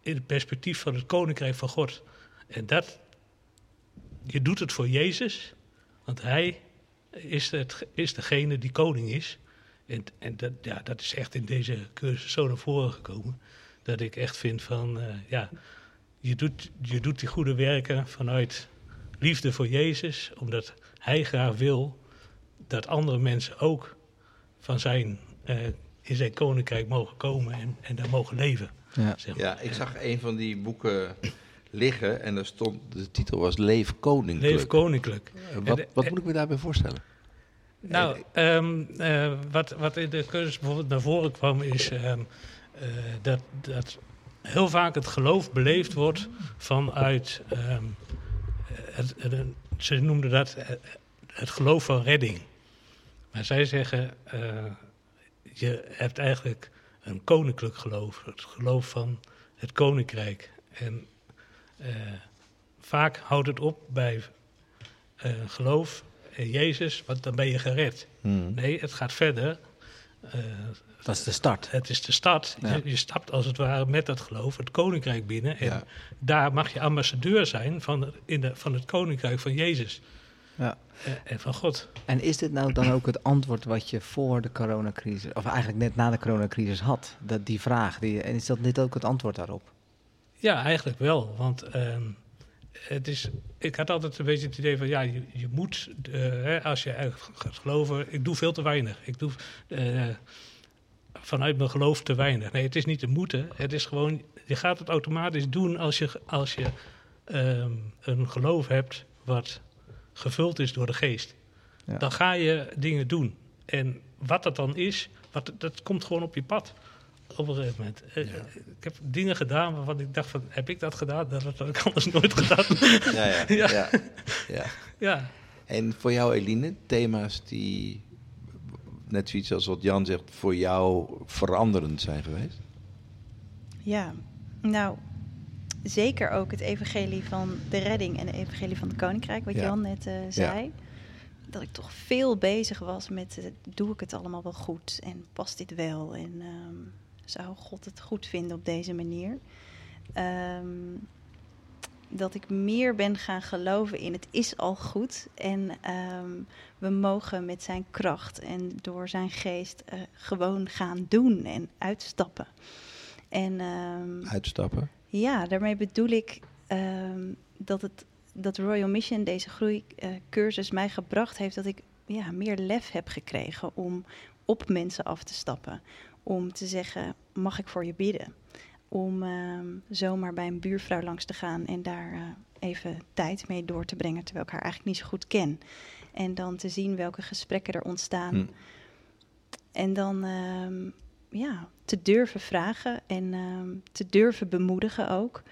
In het perspectief van het koninkrijk van God. En dat, je doet het voor Jezus, want Hij is, het, is degene die koning is. En, en dat, ja, dat is echt in deze cursus zo naar voren gekomen. Dat ik echt vind van, ja, je doet, je doet die goede werken vanuit liefde voor Jezus, omdat Hij graag wil dat andere mensen ook van zijn, eh, in zijn koninkrijk mogen komen en, en daar mogen leven. Ja. Zeg maar. Ja, ik zag een van die boeken liggen en daar stond, de titel was Leef Koninklijk. Leven koninklijk. Eh, wat, En- wat moet ik me daarbij voorstellen? Nou, ehm, eh, wat, wat in de cursus bijvoorbeeld naar voren kwam, is ehm, eh, dat, dat heel vaak het geloof beleefd wordt vanuit, ehm, het, het- ze noemden dat eh, het geloof van redding. Maar zij zeggen, eh, je hebt eigenlijk een koninklijk geloof, het geloof van het koninkrijk. En eh, vaak houdt het op bij geloof in Jezus, want dan ben je gered. Hmm. Nee, het gaat verder. Eh, Dat is de start. het is de stad. Ja. Je, je stapt als het ware met dat geloof het koninkrijk binnen. En Ja. daar mag je ambassadeur zijn van, in de, van het koninkrijk van Jezus Ja. eh, en van God. En is dit nou dan ook het antwoord wat je voor de coronacrisis, of eigenlijk net na de coronacrisis had? Dat, die vraag, die, en is dat dit ook het antwoord daarop? Ja, eigenlijk wel. Want ehm, het is, ik had altijd een beetje het idee van, ja, je, je moet, eh, hè, als je gaat geloven, ik doe veel te weinig. Ik doe eh, vanuit mijn geloof te weinig. Nee, het is niet te moeten. Het is gewoon, je gaat het automatisch doen als je, als je ehm, een geloof hebt wat gevuld is door de geest. Ja. Dan ga je dingen doen. En wat dat dan is, wat, dat komt gewoon op je pad. Op een gegeven moment. Eh, Ik heb dingen gedaan waarvan ik dacht van, heb ik dat gedaan? Dat had ik anders nooit gedaan. Ja, ja, Ja. ja. ja. ja. En voor jou, Eline, thema's die, net zoiets als wat Jan zegt, voor jou veranderend zijn geweest? Ja, nou, zeker ook het evangelie van de redding en het evangelie van het koninkrijk, wat Ja. Jan net eh, zei. Dat ik toch veel bezig was met, eh, doe ik het allemaal wel goed en past dit wel en ehm, zou God het goed vinden op deze manier? Ehm, dat ik meer ben gaan geloven in het is al goed en ehm, we mogen met zijn kracht en door zijn geest eh, gewoon gaan doen en uitstappen. En ehm, Uitstappen? ja, daarmee bedoel ik dat, het, dat Royal Mission, deze groeicursus, mij gebracht heeft dat ik ja, meer lef heb gekregen om op mensen af te stappen. Om te zeggen, mag ik voor je bidden? Om ehm, zomaar bij een buurvrouw langs te gaan en daar eh, even tijd mee door te brengen, terwijl ik haar eigenlijk niet zo goed ken. En dan te zien welke gesprekken er ontstaan. Hm. En dan ehm, ja, te durven vragen en ehm, te durven bemoedigen ook.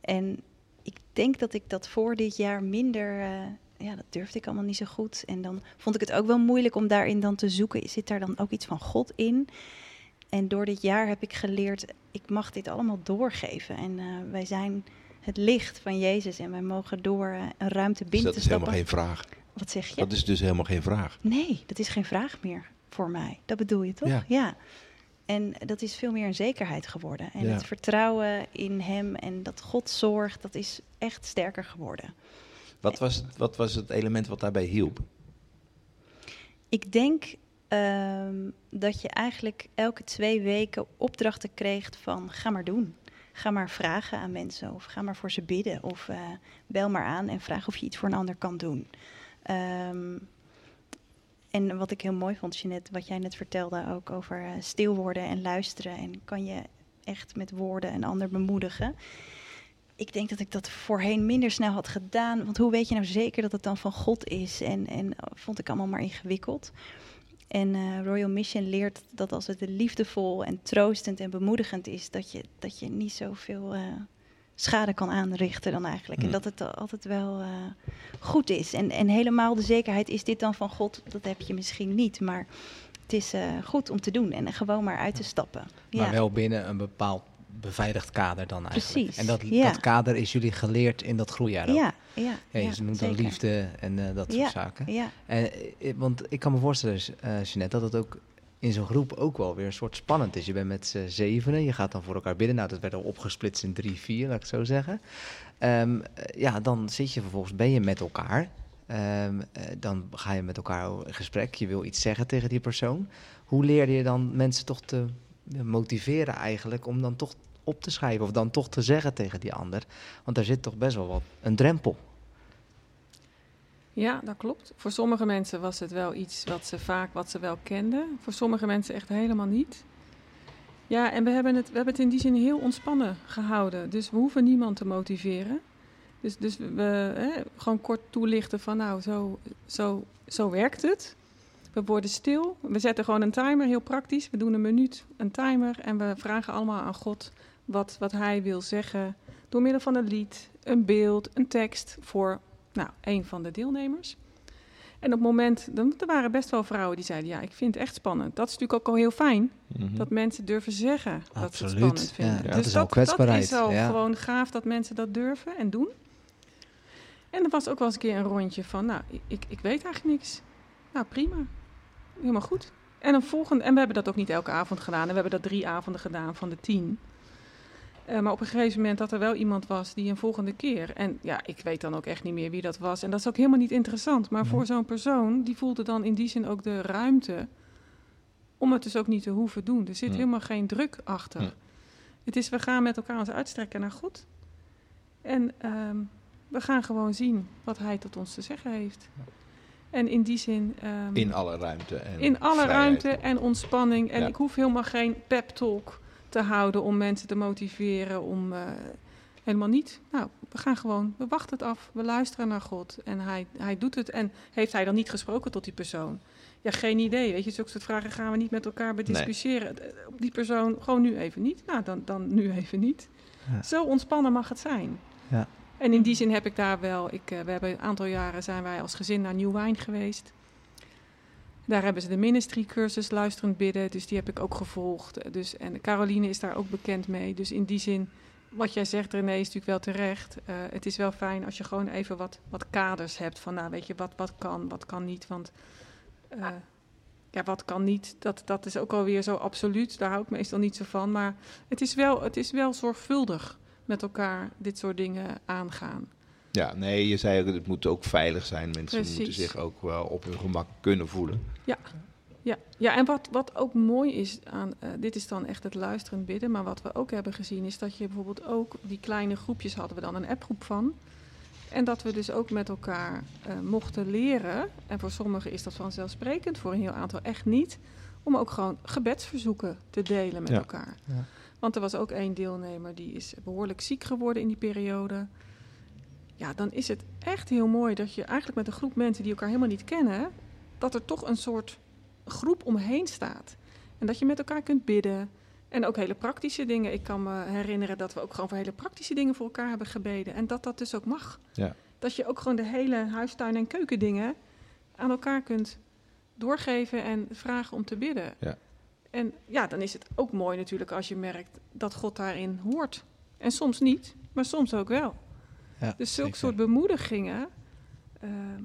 En ik denk dat ik dat voor dit jaar minder, eh, ja, dat durfde ik allemaal niet zo goed. En dan vond ik het ook wel moeilijk om daarin dan te zoeken, zit daar dan ook iets van God in? En door dit jaar heb ik geleerd, ik mag dit allemaal doorgeven. En eh, wij zijn het licht van Jezus en wij mogen door eh, een ruimte Dus binnen dat te is helemaal geen vraag. Wat zeg je? Dat is dus helemaal geen vraag. Nee, dat is geen vraag meer voor mij. Dat bedoel je toch? Ja. En dat is veel meer een zekerheid geworden. En Ja. het vertrouwen in Hem en dat God zorgt, dat is echt sterker geworden. Wat was, het, wat was het element wat daarbij hielp? Ik denk ehm, dat je eigenlijk elke twee weken opdrachten kreeg van ga maar doen. Ga maar vragen aan mensen of ga maar voor ze bidden of eh, bel maar aan en vraag of je iets voor een ander kan doen. Ehm, en wat ik heel mooi vond, Jeanette, wat jij net vertelde ook over eh, stil worden en luisteren. En kan je echt met woorden een ander bemoedigen. Ik denk dat ik dat voorheen minder snel had gedaan. Want hoe weet je nou zeker dat het dan van God is? En, en eh, vond ik allemaal maar ingewikkeld. En eh, Royal Mission leert dat als het liefdevol en troostend en bemoedigend is, dat je, dat je niet zoveel eh, schade kan aanrichten dan eigenlijk. En dat het altijd wel eh, goed is. En, en helemaal de zekerheid, is dit dan van God? Dat heb je misschien niet, maar het is goed om te doen en gewoon maar uit te stappen. Maar ja. wel binnen een bepaald beveiligd kader dan eigenlijk. Precies, En dat, ja. dat kader is jullie geleerd in dat groeijaar ook. ja, ja, Ja, je ja, noemt dan liefde en eh, dat soort zaken. Ja, En, eh, want ik kan me voorstellen, eh Jeanette, dat het ook in zo'n groep ook wel weer een soort spannend is. Je bent met z'n zevenen, je gaat dan voor elkaar bidden. Nou, dat werd al opgesplitst in drie, vier, laat ik het zo zeggen. Ehm, eh, ja, dan zit je vervolgens, ben je met elkaar. Ehm, eh, dan ga je met elkaar in gesprek. Je wil iets zeggen tegen die persoon. Hoe leer je dan mensen toch te motiveren eigenlijk om dan toch op te schrijven of dan toch te zeggen tegen die ander? Want daar zit toch best wel wat een drempel. Ja, dat klopt. Voor sommige mensen was het wel iets wat ze vaak, wat ze wel kenden. Voor sommige mensen echt helemaal niet. Ja, en we hebben het, we hebben het in die zin heel ontspannen gehouden. Dus we hoeven niemand te motiveren. Dus, dus we hè, gewoon kort toelichten van nou, zo, zo, zo werkt het. We worden stil. We zetten gewoon een timer, heel praktisch. We doen een minuut, een timer. En we vragen allemaal aan God wat, wat hij wil zeggen. Door middel van een lied, een beeld, een tekst voor nou, een van de deelnemers. En op het moment, dan, er waren best wel vrouwen die zeiden, ja, ik vind het echt spannend. Dat is natuurlijk ook al heel fijn, Mhm. dat mensen durven zeggen dat ze het spannend Ja, vinden. dat dus is al dat, kwetsbaarheid, Dat is al ja. gewoon gaaf dat mensen dat durven en doen. En er was ook wel eens een keer een rondje van, nou, ik- ik, ik weet eigenlijk niks. Nou, prima. Helemaal goed. En een volgende, en we hebben dat ook niet elke avond gedaan. En we hebben dat drie avonden gedaan van de tien. Eh, maar op een gegeven moment dat er wel iemand was die een volgende keer. En ja, ik weet dan ook echt niet meer wie dat was. En dat is ook helemaal niet interessant. Maar voor zo'n persoon, die voelde dan in die zin ook de ruimte. om het dus ook niet te hoeven doen. Er zit helemaal geen druk achter. Het is, we gaan met elkaar ons uitstrekken naar God. En ehm, we gaan gewoon zien wat Hij tot ons te zeggen heeft. En in die zin. ehm, In alle ruimte. En in alle vrijheid. ruimte en ontspanning. En Ja. ik hoef helemaal geen pep talk te houden om mensen te motiveren. Om, eh, helemaal niet. Nou, we gaan gewoon, we wachten het af. We luisteren naar God. En hij, hij doet het. En heeft hij dan niet gesproken tot die persoon? Ja, geen idee. Weet je, zulke soort vragen gaan we niet met elkaar bediscussiëren. Eh, Op die persoon gewoon nu even niet. Nou, dan, dan nu even niet. Ja. Zo ontspannen mag het zijn. Ja. En in die zin heb ik daar wel... Ik, eh, we hebben een aantal jaren zijn wij als gezin naar Nieuw Wijn geweest. Daar hebben ze de ministry cursus luisterend bidden, dus die heb ik ook gevolgd. Dus, en Caroline is daar ook bekend mee. Dus in die zin, wat jij zegt René, is natuurlijk wel terecht. Eh, het is wel fijn als je gewoon even wat, wat kaders hebt van, nou weet je, wat, wat kan, wat kan niet. Want eh, ja, wat kan niet, dat, dat is ook alweer zo absoluut. Daar hou ik meestal niet zo van. Maar het is wel, het is wel zorgvuldig met elkaar dit soort dingen aangaan. Ja, nee, je zei ook, het moet ook veilig zijn. Mensen moeten zich ook wel op hun gemak kunnen voelen. Ja, ja en wat, wat ook mooi is aan, eh, dit is dan echt het luisterend bidden, maar wat we ook hebben gezien is dat je bijvoorbeeld ook, die kleine groepjes hadden we dan een appgroep van. En dat we dus ook met elkaar eh, mochten leren, en voor sommigen is dat vanzelfsprekend, voor een heel aantal echt niet, om ook gewoon gebedsverzoeken te delen met Ja. elkaar. Ja. Want er was ook één deelnemer die is behoorlijk ziek geworden in die periode. Ja, dan is het echt heel mooi dat je eigenlijk met een groep mensen die elkaar helemaal niet kennen, dat er toch een soort groep omheen staat. En dat je met elkaar kunt bidden. En ook hele praktische dingen. Ik kan me herinneren dat we ook gewoon voor hele praktische dingen voor elkaar hebben gebeden. En dat dat dus ook mag. Ja. Dat je ook gewoon de hele huistuin- en keukendingen aan elkaar kunt doorgeven en vragen om te bidden. Ja. En ja, dan is het ook mooi natuurlijk als je merkt dat God daarin hoort. En soms niet, maar soms ook wel. Ja, Dus zulke soort bemoedigingen ehm,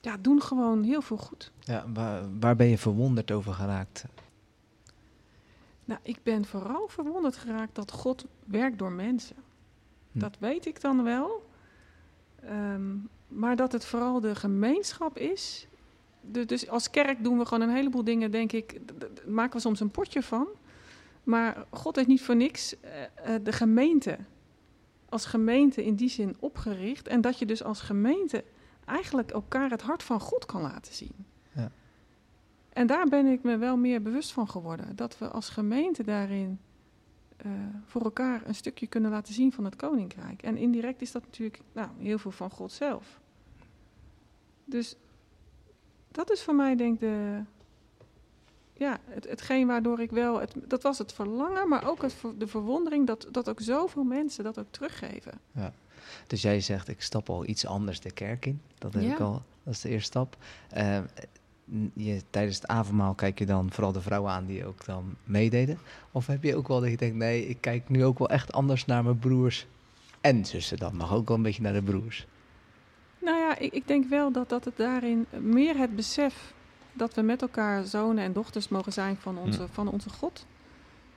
ja, doen gewoon heel veel goed. Ja, waar, waar ben je verwonderd over geraakt? Nou, ik ben vooral verwonderd geraakt dat God werkt door mensen. Hm. Dat weet ik dan wel. Ehm, maar dat het vooral de gemeenschap is. Dus als kerk doen we gewoon een heleboel dingen, denk ik. maken we soms een potje van. Maar God heeft niet voor niks eh, eh, de gemeente als gemeente in die zin opgericht. En dat je dus als gemeente eigenlijk elkaar het hart van God kan laten zien. Ja. En daar ben ik me wel meer bewust van geworden. Dat we als gemeente daarin eh, voor elkaar een stukje kunnen laten zien van het koninkrijk. En indirect is dat natuurlijk nou, heel veel van God zelf. Dus dat is voor mij denk ik de, ja, het, hetgeen waardoor ik wel, het, dat was het verlangen, maar ook het, de verwondering dat, dat ook zoveel mensen dat ook teruggeven. Ja. Dus jij zegt, ik stap al iets anders de kerk in. Dat heb ik al, dat is de eerste stap. Uh, je, tijdens het avondmaal kijk je dan vooral de vrouwen aan die ook dan meededen? Of heb je ook wel dat je denkt, nee, ik kijk nu ook wel echt anders naar mijn broers en zussen dan? Mag ook wel een beetje naar de broers. Ja, ik, ik denk wel dat, dat het daarin meer het besef dat we met elkaar zonen en dochters mogen zijn van onze, van onze God.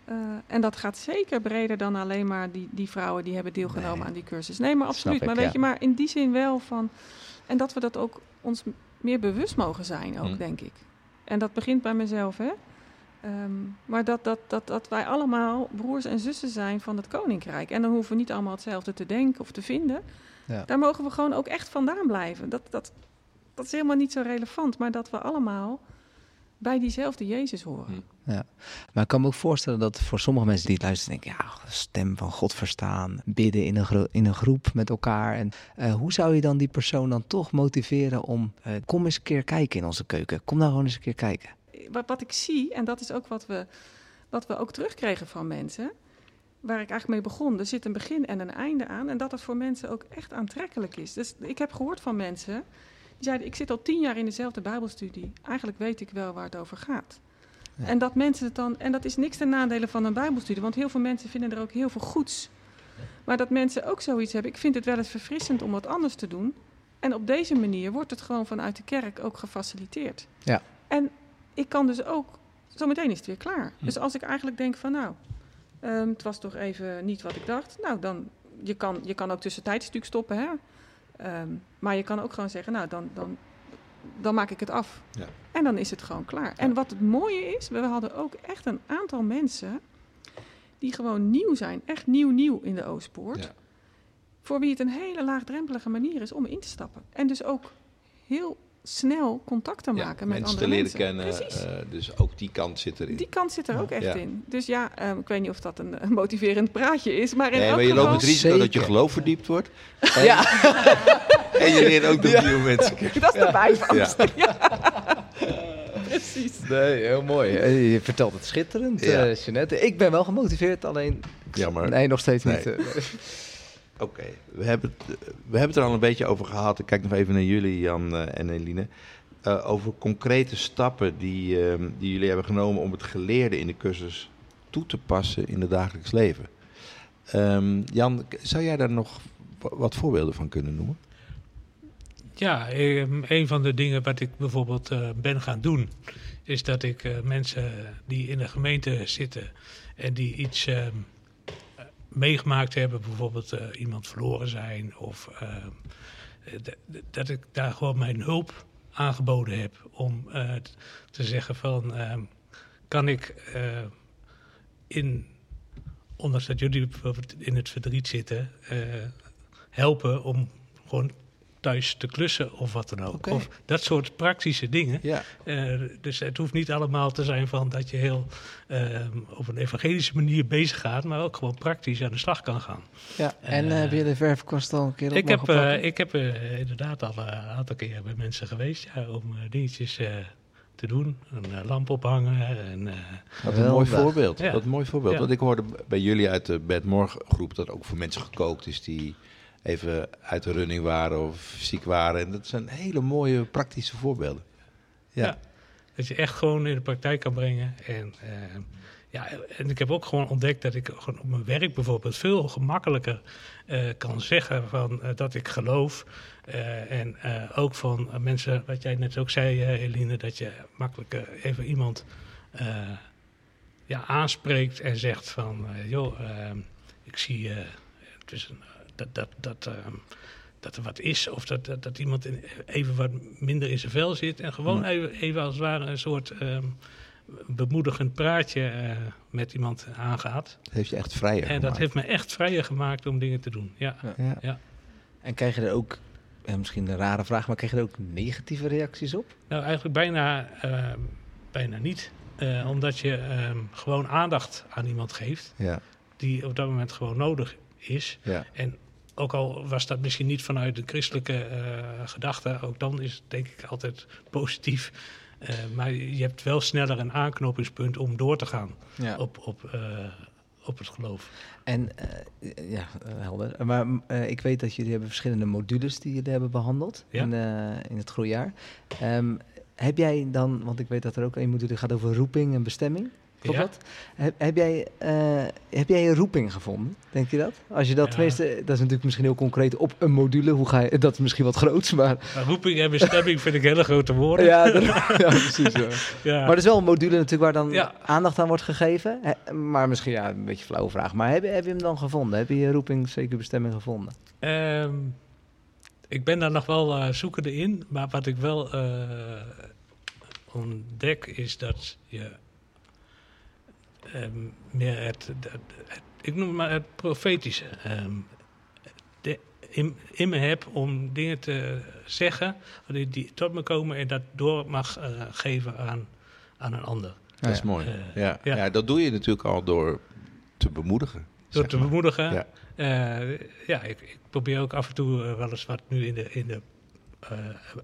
Uh, en dat gaat zeker breder dan alleen maar die, die vrouwen die hebben deelgenomen aan die cursus. Nee, maar absoluut. maar weet je, maar in die zin wel van. En dat we dat ook ons meer bewust mogen zijn, ook, denk ik. En dat begint bij mezelf, hè. Um, maar dat, dat, dat, dat wij allemaal broers en zussen zijn van het koninkrijk. En dan hoeven we niet allemaal hetzelfde te denken of te vinden. Ja. Daar mogen we gewoon ook echt vandaan blijven. Dat, dat, dat is helemaal niet zo relevant, maar dat we allemaal bij diezelfde Jezus horen. Hm. Ja, maar ik kan me ook voorstellen dat voor sommige mensen die het luisteren denken, ja, stem van God verstaan, bidden in een, in een groep met elkaar. En uh, hoe zou je dan die persoon dan toch motiveren om, uh, kom eens een keer kijken in onze keuken, kom nou gewoon eens een keer kijken. Wat, wat ik zie, en dat is ook wat we, wat we ook terugkregen van mensen, waar ik eigenlijk mee begon. Er zit een begin en een einde aan. En dat het voor mensen ook echt aantrekkelijk is. Dus ik heb gehoord van mensen die zeiden: Ik zit al tien jaar in dezelfde Bijbelstudie. Eigenlijk weet ik wel waar het over gaat. En dat mensen het dan. En dat is niks ten nadele van een Bijbelstudie, want heel veel mensen vinden er ook heel veel goeds. Maar dat mensen ook zoiets hebben. Ik vind het wel eens verfrissend om wat anders te doen. En op deze manier wordt het gewoon vanuit de kerk ook gefaciliteerd. Ja. En ik kan dus ook. Zometeen is het weer klaar. Hm. Dus als ik eigenlijk denk van nou, um, het was toch even niet wat ik dacht. Nou, dan je kan, je kan ook tussentijds natuurlijk stoppen. Hè? Um, maar je kan ook gewoon zeggen, nou, dan, dan, dan maak ik het af. Ja. En dan is het gewoon klaar. En wat het mooie is, we hadden ook echt een aantal mensen die gewoon nieuw zijn. Echt nieuw, nieuw in de Oostpoort. Ja. Voor wie het een hele laagdrempelige manier is om in te stappen. En dus ook heel snel contact te maken met andere mensen. Mensen te leren kennen, uh, dus ook die kant zit erin. Die kant zit er ook echt in. Dus ja, um, ik weet niet of dat een, een, motiverend praatje is, maar in nee, elk maar je loopt het risico dat je geloof verdiept wordt. En, ja. en je leert ook de nieuwe mensen kennen. Dat is de bijvangst. Ja. Precies. Nee, heel mooi. Je vertelt het schitterend, ja. uh, Jeanette. Ik ben wel gemotiveerd, alleen... Jammer. Nee, nog steeds nee. niet. Oké, we, hebben het, we hebben het er al een beetje over gehad. Ik kijk nog even naar jullie, Jan uh, en Eline. Uh, over concrete stappen die, uh, die jullie hebben genomen om het geleerde in de cursus toe te passen in het dagelijks leven. Um, Jan, zou jij daar nog wat voorbeelden van kunnen noemen? Ja, een van de dingen wat ik bijvoorbeeld uh, ben gaan doen, is dat ik mensen die in de gemeente zitten en die iets ehm, meegemaakt hebben, bijvoorbeeld uh, iemand verloren zijn, of uh, dat ik daar gewoon mijn hulp aangeboden heb om te zeggen van ehm, kan ik in, ondanks dat jullie in het verdriet zitten, helpen om gewoon thuis te klussen of wat dan ook. Okay. Of dat soort praktische dingen. Ja. Uh, dus het hoeft niet allemaal te zijn van dat je heel uh, op een evangelische manier bezig gaat, maar ook gewoon praktisch aan de slag kan gaan. Ja, en uh, heb je de verfkwast al een keer op Ik heb, ik heb inderdaad al een aantal keer bij mensen geweest ja, om dingetjes te doen. Een lamp ophangen. En, uh, Wat een mooi voorbeeld. Ja. Wat een mooi voorbeeld. Ja. Want ik hoorde bij jullie uit de Bedmorgen groep dat ook voor mensen gekookt is die even uit de running waren of ziek waren. En dat zijn hele mooie praktische voorbeelden. Ja. dat je echt gewoon in de praktijk kan brengen. En, uh, ja, en ik heb ook gewoon ontdekt dat ik gewoon op mijn werk bijvoorbeeld veel gemakkelijker uh, kan zeggen van, uh, dat ik geloof. en ook van mensen, wat jij net ook zei, Eline, dat je makkelijker even iemand ja, aanspreekt en zegt van, joh, ik zie, het is een dat, dat, dat, uh, dat er wat is. Of dat, dat, dat, iemand even wat minder in zijn vel zit. En gewoon even, even als het ware een soort um, bemoedigend praatje uh, met iemand aangaat. Dat heeft je echt vrijer En gemaakt. dat heeft me echt vrijer gemaakt om dingen te doen. Ja. ja. ja. En krijg je er ook, eh, misschien een rare vraag, maar krijg je er ook negatieve reacties op? Nou, eigenlijk bijna, uh, bijna niet. Uh, omdat je um, gewoon aandacht aan iemand geeft. Ja. Die op dat moment gewoon nodig is. Ja. En ook al was dat misschien niet vanuit de christelijke uh, gedachte, ook dan is het denk ik altijd positief Eh, maar je hebt wel sneller een aanknopingspunt om door te gaan Ja. op, op, eh, op het geloof. En eh, ja, eh, helder. Maar eh, ik weet dat jullie hebben verschillende modules die jullie hebben behandeld Ja. in, eh, in het groeijaar. Ehm, heb jij dan, want ik weet dat er ook een module gaat over roeping en bestemming. Klopt Ja. dat? Heb, heb, jij, eh, heb jij een roeping gevonden? Denk je dat? Als je dat, Ja. tenminste, dat is natuurlijk misschien heel concreet op een module. Hoe ga je, dat is misschien wat groots, maar... Roeping en bestemming vind ik hele grote woorden. Ja, dat- ja precies. ja. Ja. Maar er is wel een module natuurlijk waar dan aandacht aan wordt gegeven. Maar misschien ja, een beetje flauwe vraag. Maar heb, je- heb je hem dan gevonden? Heb je je roeping, zeker bestemming gevonden? Ehm, ik ben daar nog wel eh, zoekende in, maar wat ik wel eh, ontdek is dat je ehm, meer het, het- het- ik noem het maar het profetische ehm, de- in, in me heb om dingen te zeggen die, die tot me komen en dat door mag eh, geven aan, aan een ander. Dat is mooi. Eh, ja. ja. Ja. dat doe je natuurlijk al door te bemoedigen. Door te maar. bemoedigen. Ja. Eh, ja, ik, ik probeer ook af en toe wel eens wat nu in de, in de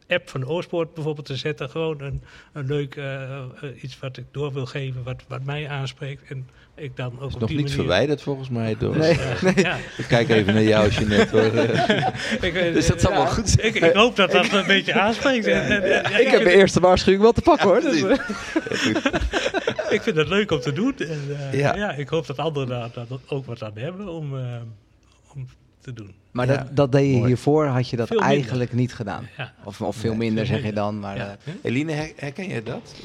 app van de Oostpoort bijvoorbeeld te zetten. Gewoon een, een leuk eh, eh, iets wat ik door wil geven, wat, wat mij aanspreekt. En ik dan ook is op nog niet manier... verwijderd volgens mij. Door, Nee. Eh, ja, Ik kijk even naar jou, Jeanette. Hoor. Eh, ik, eh, Dus dat zal wel goed zijn. Ik, ik hoop dat dat een beetje aanspreekt. En- en- en- ja, ik heb mijn eerste waarschuwing wel te pakken hoor. Dus, eh, ik vind het leuk om te doen. En, eh, Ja. ja. ik hoop dat anderen daar, ook wat aan hebben om, eh, om te doen. Maar Ja, dat, dat deed je mooi. hiervoor, had je dat Veel minder. eigenlijk niet gedaan. Ja. Of, of veel Nee, minder veel zeg je dan. Maar, Ja. eh, Eline, her- herken je dat?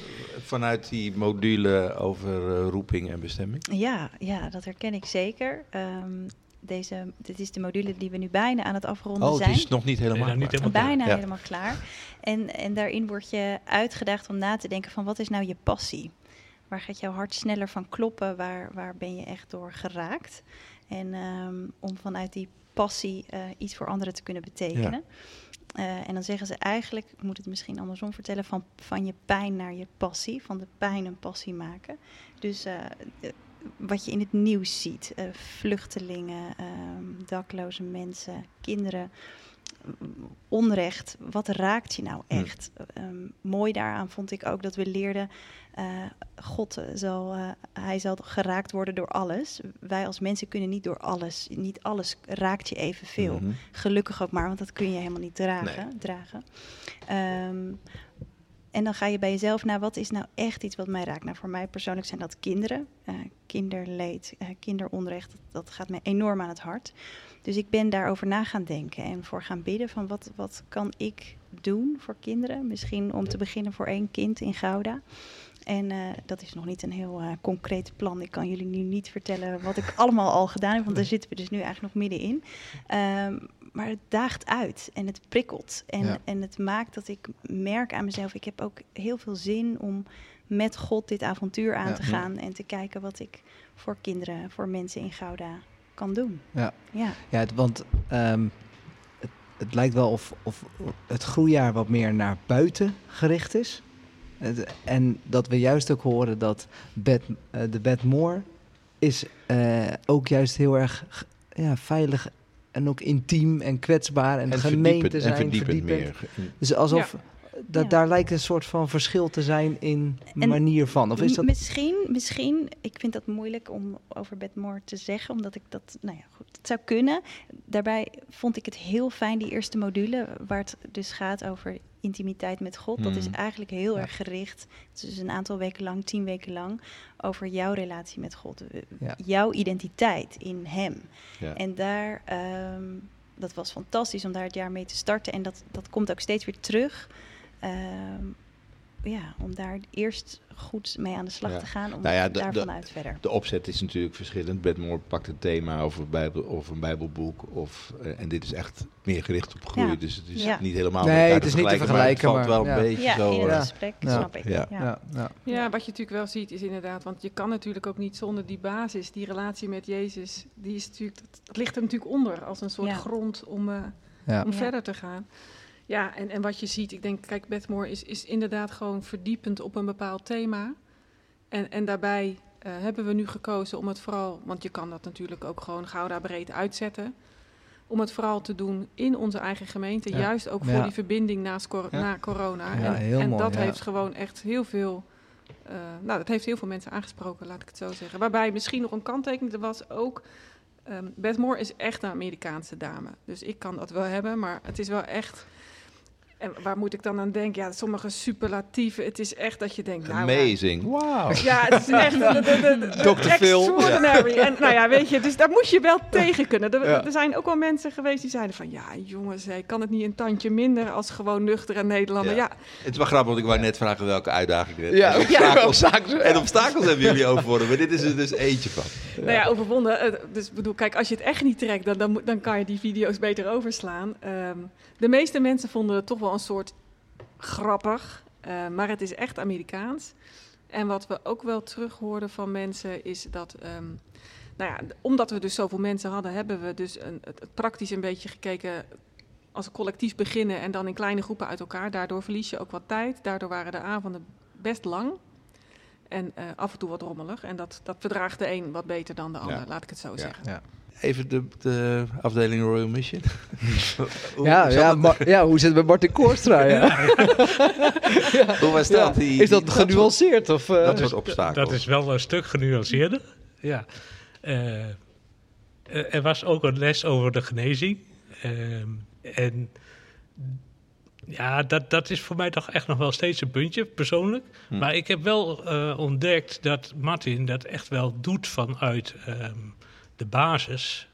Vanuit die module over eh, roeping en bestemming? Ja, ja, dat herken ik zeker. Ehm, deze, dit is de module die we nu bijna aan het afronden Oh, zijn. het is nog niet helemaal Nee, niet helemaal Bijna Ja. helemaal klaar. En, en daarin word je uitgedaagd om na te denken van wat is nou je passie? Waar gaat jouw hart sneller van kloppen? Waar, waar ben je echt door geraakt? En ehm, om vanuit die passie eh, iets voor anderen te kunnen betekenen. Eh, en dan zeggen ze eigenlijk, ik moet het misschien andersom vertellen, van, van je pijn naar je passie. Van de pijn een passie maken. Dus eh, wat je in het nieuws ziet, vluchtelingen, ehm, dakloze mensen, kinderen, onrecht, wat raakt je nou Hm. echt? Ehm, mooi daaraan vond ik ook dat we leerden, eh, God eh, zal, eh, hij zal geraakt worden door alles. Wij als mensen kunnen niet door alles, niet alles raakt je evenveel. Mhm. Gelukkig ook maar, want dat kun je helemaal niet dragen. dragen. Ehm, en dan ga je bij jezelf naar wat is nou echt iets wat mij raakt. Nou, voor mij persoonlijk zijn dat kinderen, kinderleed, kinderonrecht. Dat, dat gaat me enorm aan het hart. Dus ik ben daarover na gaan denken en voor gaan bidden van wat, wat kan ik doen voor kinderen. Misschien om te beginnen voor één kind in Gouda. En eh, dat is nog niet een heel eh, concreet plan. Ik kan jullie nu niet vertellen wat ik allemaal al gedaan heb, want daar zitten we dus nu eigenlijk nog middenin. Ehm, maar het daagt uit en het prikkelt. En, Ja. en het maakt dat ik merk aan mezelf, ik heb ook heel veel zin om met God dit avontuur aan Ja. te gaan. En te kijken wat ik voor kinderen, voor mensen in Gouda kan doen. Ja. Ja. Ja, het, want ehm, het, het lijkt wel of, of het groeijaar wat meer naar buiten gericht is. Het- en dat we juist ook horen dat bed, eh, de Bed More is eh, ook juist heel erg ja, veilig en ook intiem en kwetsbaar en, En gemeente verdiepend, en zijn. verdiepend verdiepend. meer. Dus alsof da- Ja. daar lijkt een soort van verschil te zijn in En manier van. Of is dat... Misschien, misschien, ik vind dat moeilijk om over Bedmore te zeggen, omdat ik dat, nou ja, goed, het zou kunnen. Daarbij vond ik het heel fijn, die eerste module, waar het dus gaat over intimiteit met God. Dat is Mhm. eigenlijk heel Ja. erg gericht, het is dus een aantal weken lang, tien weken lang, over jouw relatie met God. Ja. Jouw identiteit in Hem. Ja. En daar, ehm, dat was fantastisch om daar het jaar mee te starten. En dat, dat komt ook steeds weer terug. Ehm, ja, om daar eerst goed mee aan de slag Ja. te gaan, om Nou ja, daarvan uit verder. De opzet is natuurlijk verschillend. Bedmore pakt een thema over Bijbel, of een Bijbelboek. Of, eh, en dit is echt meer gericht op groei. Ja. Dus het is Ja. niet helemaal Nee, het is niet te maar vergelijken, het valt maar- wel een ja. beetje Ja, zo. in het eh, gesprek, Ja. snap ik. Ja. Ja. ja, ja. Ja, wat je natuurlijk wel ziet is inderdaad, want je kan natuurlijk ook niet zonder die basis, die relatie met Jezus, die is natuurlijk, dat, dat ligt er natuurlijk onder als een soort Ja. grond om, eh, Ja. om Ja. verder te gaan. Ja, en, en wat je ziet, ik denk, kijk, Bedmore is, is inderdaad gewoon verdiepend op een bepaald thema. En, en daarbij eh, hebben we nu gekozen om het vooral, want je kan dat natuurlijk ook gewoon Gouda breed uitzetten. om het vooral te doen in onze eigen gemeente. Ja. Juist ook voor die verbinding naast cor- Ja. na corona. Ja, en heel en mooi, dat heeft gewoon echt heel veel. eh, nou, dat heeft heel veel mensen aangesproken, laat ik het zo zeggen. Waarbij misschien nog een kanttekening, er was ook. ehm Beth Moore is echt een Amerikaanse dame. Dus ik kan dat wel hebben, maar het is wel echt. En waar moet ik dan aan denken? Ja, sommige superlatieven. Het is echt dat je denkt. Nou, Amazing. Wauw. ja, het is echt de, de, de, de- Dr. Phil. extraordinary. En nou ja, weet je, dus daar moet je wel tegen kunnen. Er, Ja. er zijn ook wel mensen geweest die zeiden van... ja, jongens, hé, kan het niet een tandje minder als gewoon nuchtere Nederlander? Ja. Ja, Het is wel grappig, want ik wou net vragen welke uitdagingen Ja, en ja, obstakels, en obstakels hebben jullie overwonnen. Maar dit is er dus eentje van. nou ja, overwonnen. Eh, Dus ik bedoel, kijk, als je het echt niet trekt... dan, dan, moet- dan kan je die video's beter overslaan. Ehm, de meeste mensen vonden het toch wel een soort grappig. eh, maar het is echt Amerikaans. En wat we ook wel terug hoorden van mensen is dat... ehm, nou ja, omdat we dus zoveel mensen hadden, hebben we dus een, het, het praktisch een beetje gekeken als een collectief beginnen en dan in kleine groepen uit elkaar. Daardoor verlies je ook wat tijd. Daardoor waren de avonden best lang. En eh, af en toe wat rommelig. En dat, dat verdraagt de een wat beter dan de ander, Ja. laat ik het zo Ja. zeggen. Even de, de afdeling Royal Mission. Hoe Ja, ja, dat? maar, ja, hoe zit het met Martin Koorstra? Ja? Hoe was dat? Ja. Die- Is dat die- genuanceerd? Of, eh? Dat soort obstakels. Dat is wel een stuk genuanceerder. Ja. Eh, eh, er was ook een les over de genezing. Ehm, en ja, dat, dat is voor mij toch echt nog wel steeds een puntje, persoonlijk. Hm. Maar ik heb wel eh, ontdekt dat Martin dat echt wel doet vanuit ehm, de basis.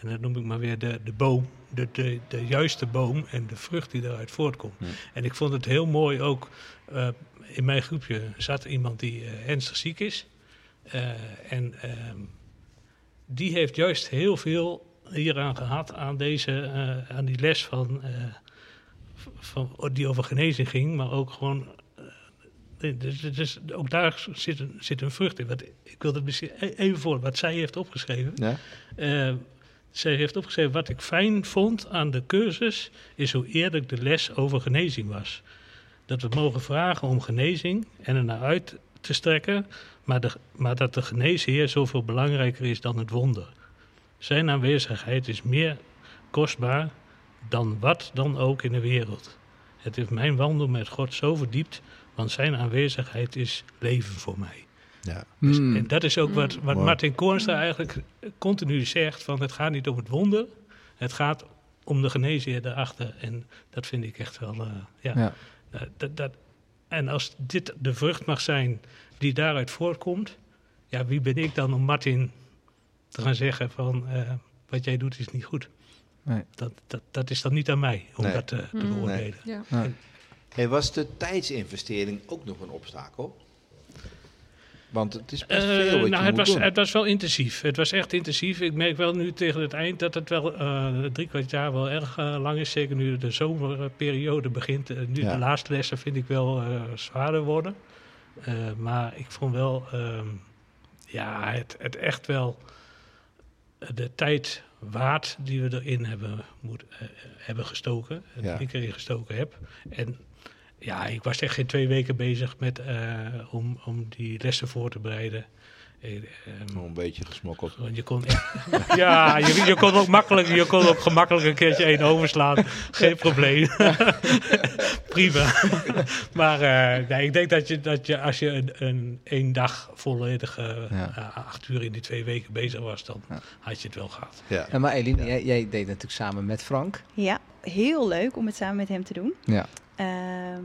En dat noem ik maar weer de, de boom, de, de, de juiste boom en de vrucht die eruit voortkomt. En ik vond het heel mooi ook, eh, in mijn groepje zat iemand die eh, ernstig ziek is. Eh, en ehm, die heeft juist heel veel hieraan gehad, aan, deze, aan die les van, van, die over genezing ging, maar ook gewoon. Eh, dus, dus ook daar zit een, zit een vrucht in. Wat, ik wil het misschien e- even voor wat zij heeft opgeschreven. Ja? Eh, zij heeft opgeschreven: Wat ik fijn vond aan de cursus, is hoe eerlijk de les over genezing was. Dat we mogen vragen om genezing en er naar uit te strekken, maar, de, maar dat de geneesheer zoveel belangrijker is dan het wonder. Zijn aanwezigheid is meer kostbaar dan wat dan ook in de wereld. Het heeft mijn wandel met God zo verdiept, want zijn aanwezigheid is leven voor mij. Ja. Dus- Hmm. En dat is ook wat, wat. Martin Koornstra eigenlijk continu zegt: van het gaat niet om het wonder, het gaat om de geneesheer daarachter. En dat vind ik echt wel, eh, ja. Ja. Dat, dat, dat- en als dit de vrucht mag zijn die daaruit voortkomt, ja, wie ben ik dan om Martin te gaan zeggen van eh, wat jij doet is niet goed? Nee. Dat, dat, dat is dan niet aan mij om Nee. dat eh, te Mm. beoordelen. Ja. Ja. Hey, was de tijdsinvestering ook nog een obstakel? Want het is best Eh, veel wat nou, je het moet was, doen. het was wel intensief. Het was echt intensief. Ik merk wel nu tegen het eind dat het wel eh, drie kwart jaar wel erg eh, lang is. Zeker nu de zomerperiode begint. Nu Ja. de laatste lessen vind ik wel zwaarder worden. Maar ik vond wel, ehm, ja, het, het echt wel de tijd waard die we erin hebben, moet, hebben gestoken. en Ja. Die ik erin gestoken heb. En ja, ik was echt geen twee weken bezig met, eh, om, om die lessen voor te bereiden. Nog een beetje gesmokkeld. want je kon ja, je, je kon ook makkelijk, je kon ook gemakkelijk een keertje één overslaan. Geen probleem. Prima. maar eh, nee, ik denk dat je, dat je als je een, een één dag volledig eh, Ja. eh, acht uur in die twee weken bezig was, dan Ja. had je het wel gehad. Ja. Ja, maar Eline, jij, jij deed natuurlijk samen met Frank. Ja, heel leuk om het samen met hem te doen. Ja. Ehm,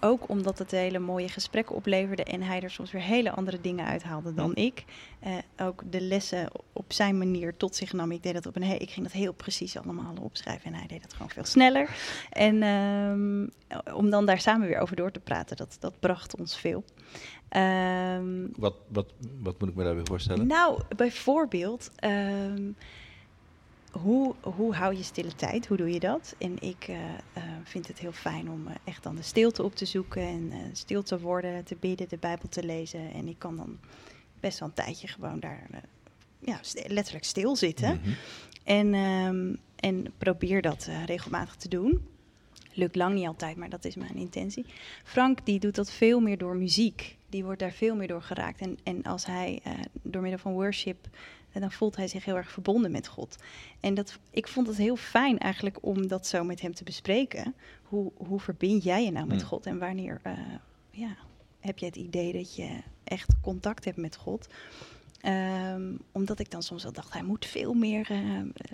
ook omdat het hele mooie gesprekken opleverde en hij er soms weer hele andere dingen uithaalde dan ik. Eh, ook de lessen op zijn manier tot zich nam. Ik deed dat op een he- ik ging dat heel precies allemaal opschrijven en hij deed dat gewoon veel sneller. En ehm, om dan daar samen weer over door te praten, dat, dat bracht ons veel. Ehm, Wat, wat, wat moet ik me daarbij voorstellen? nou, bijvoorbeeld, hoe, hoe hou je stille tijd? Hoe doe je dat? En ik eh, eh, vind het heel fijn om eh, echt dan de stilte op te zoeken en stil te worden, te bidden, de Bijbel te lezen. En ik kan dan best wel een tijdje gewoon daar ja, letterlijk stilzitten. Mhm. En, ehm, en probeer dat regelmatig te doen. Lukt lang niet altijd, maar dat is mijn intentie. Frank die doet dat veel meer door muziek. Die wordt daar veel meer door geraakt. En, en als hij door middel van worship en dan voelt hij zich heel erg verbonden met God. En dat, ik vond het heel fijn eigenlijk om dat zo met hem te bespreken. Hoe, hoe verbind jij je nou met Mm. God en wanneer eh, ja, heb je het idee dat je echt contact hebt met God? Ehm, omdat ik dan soms wel dacht, hij moet veel meer. eh,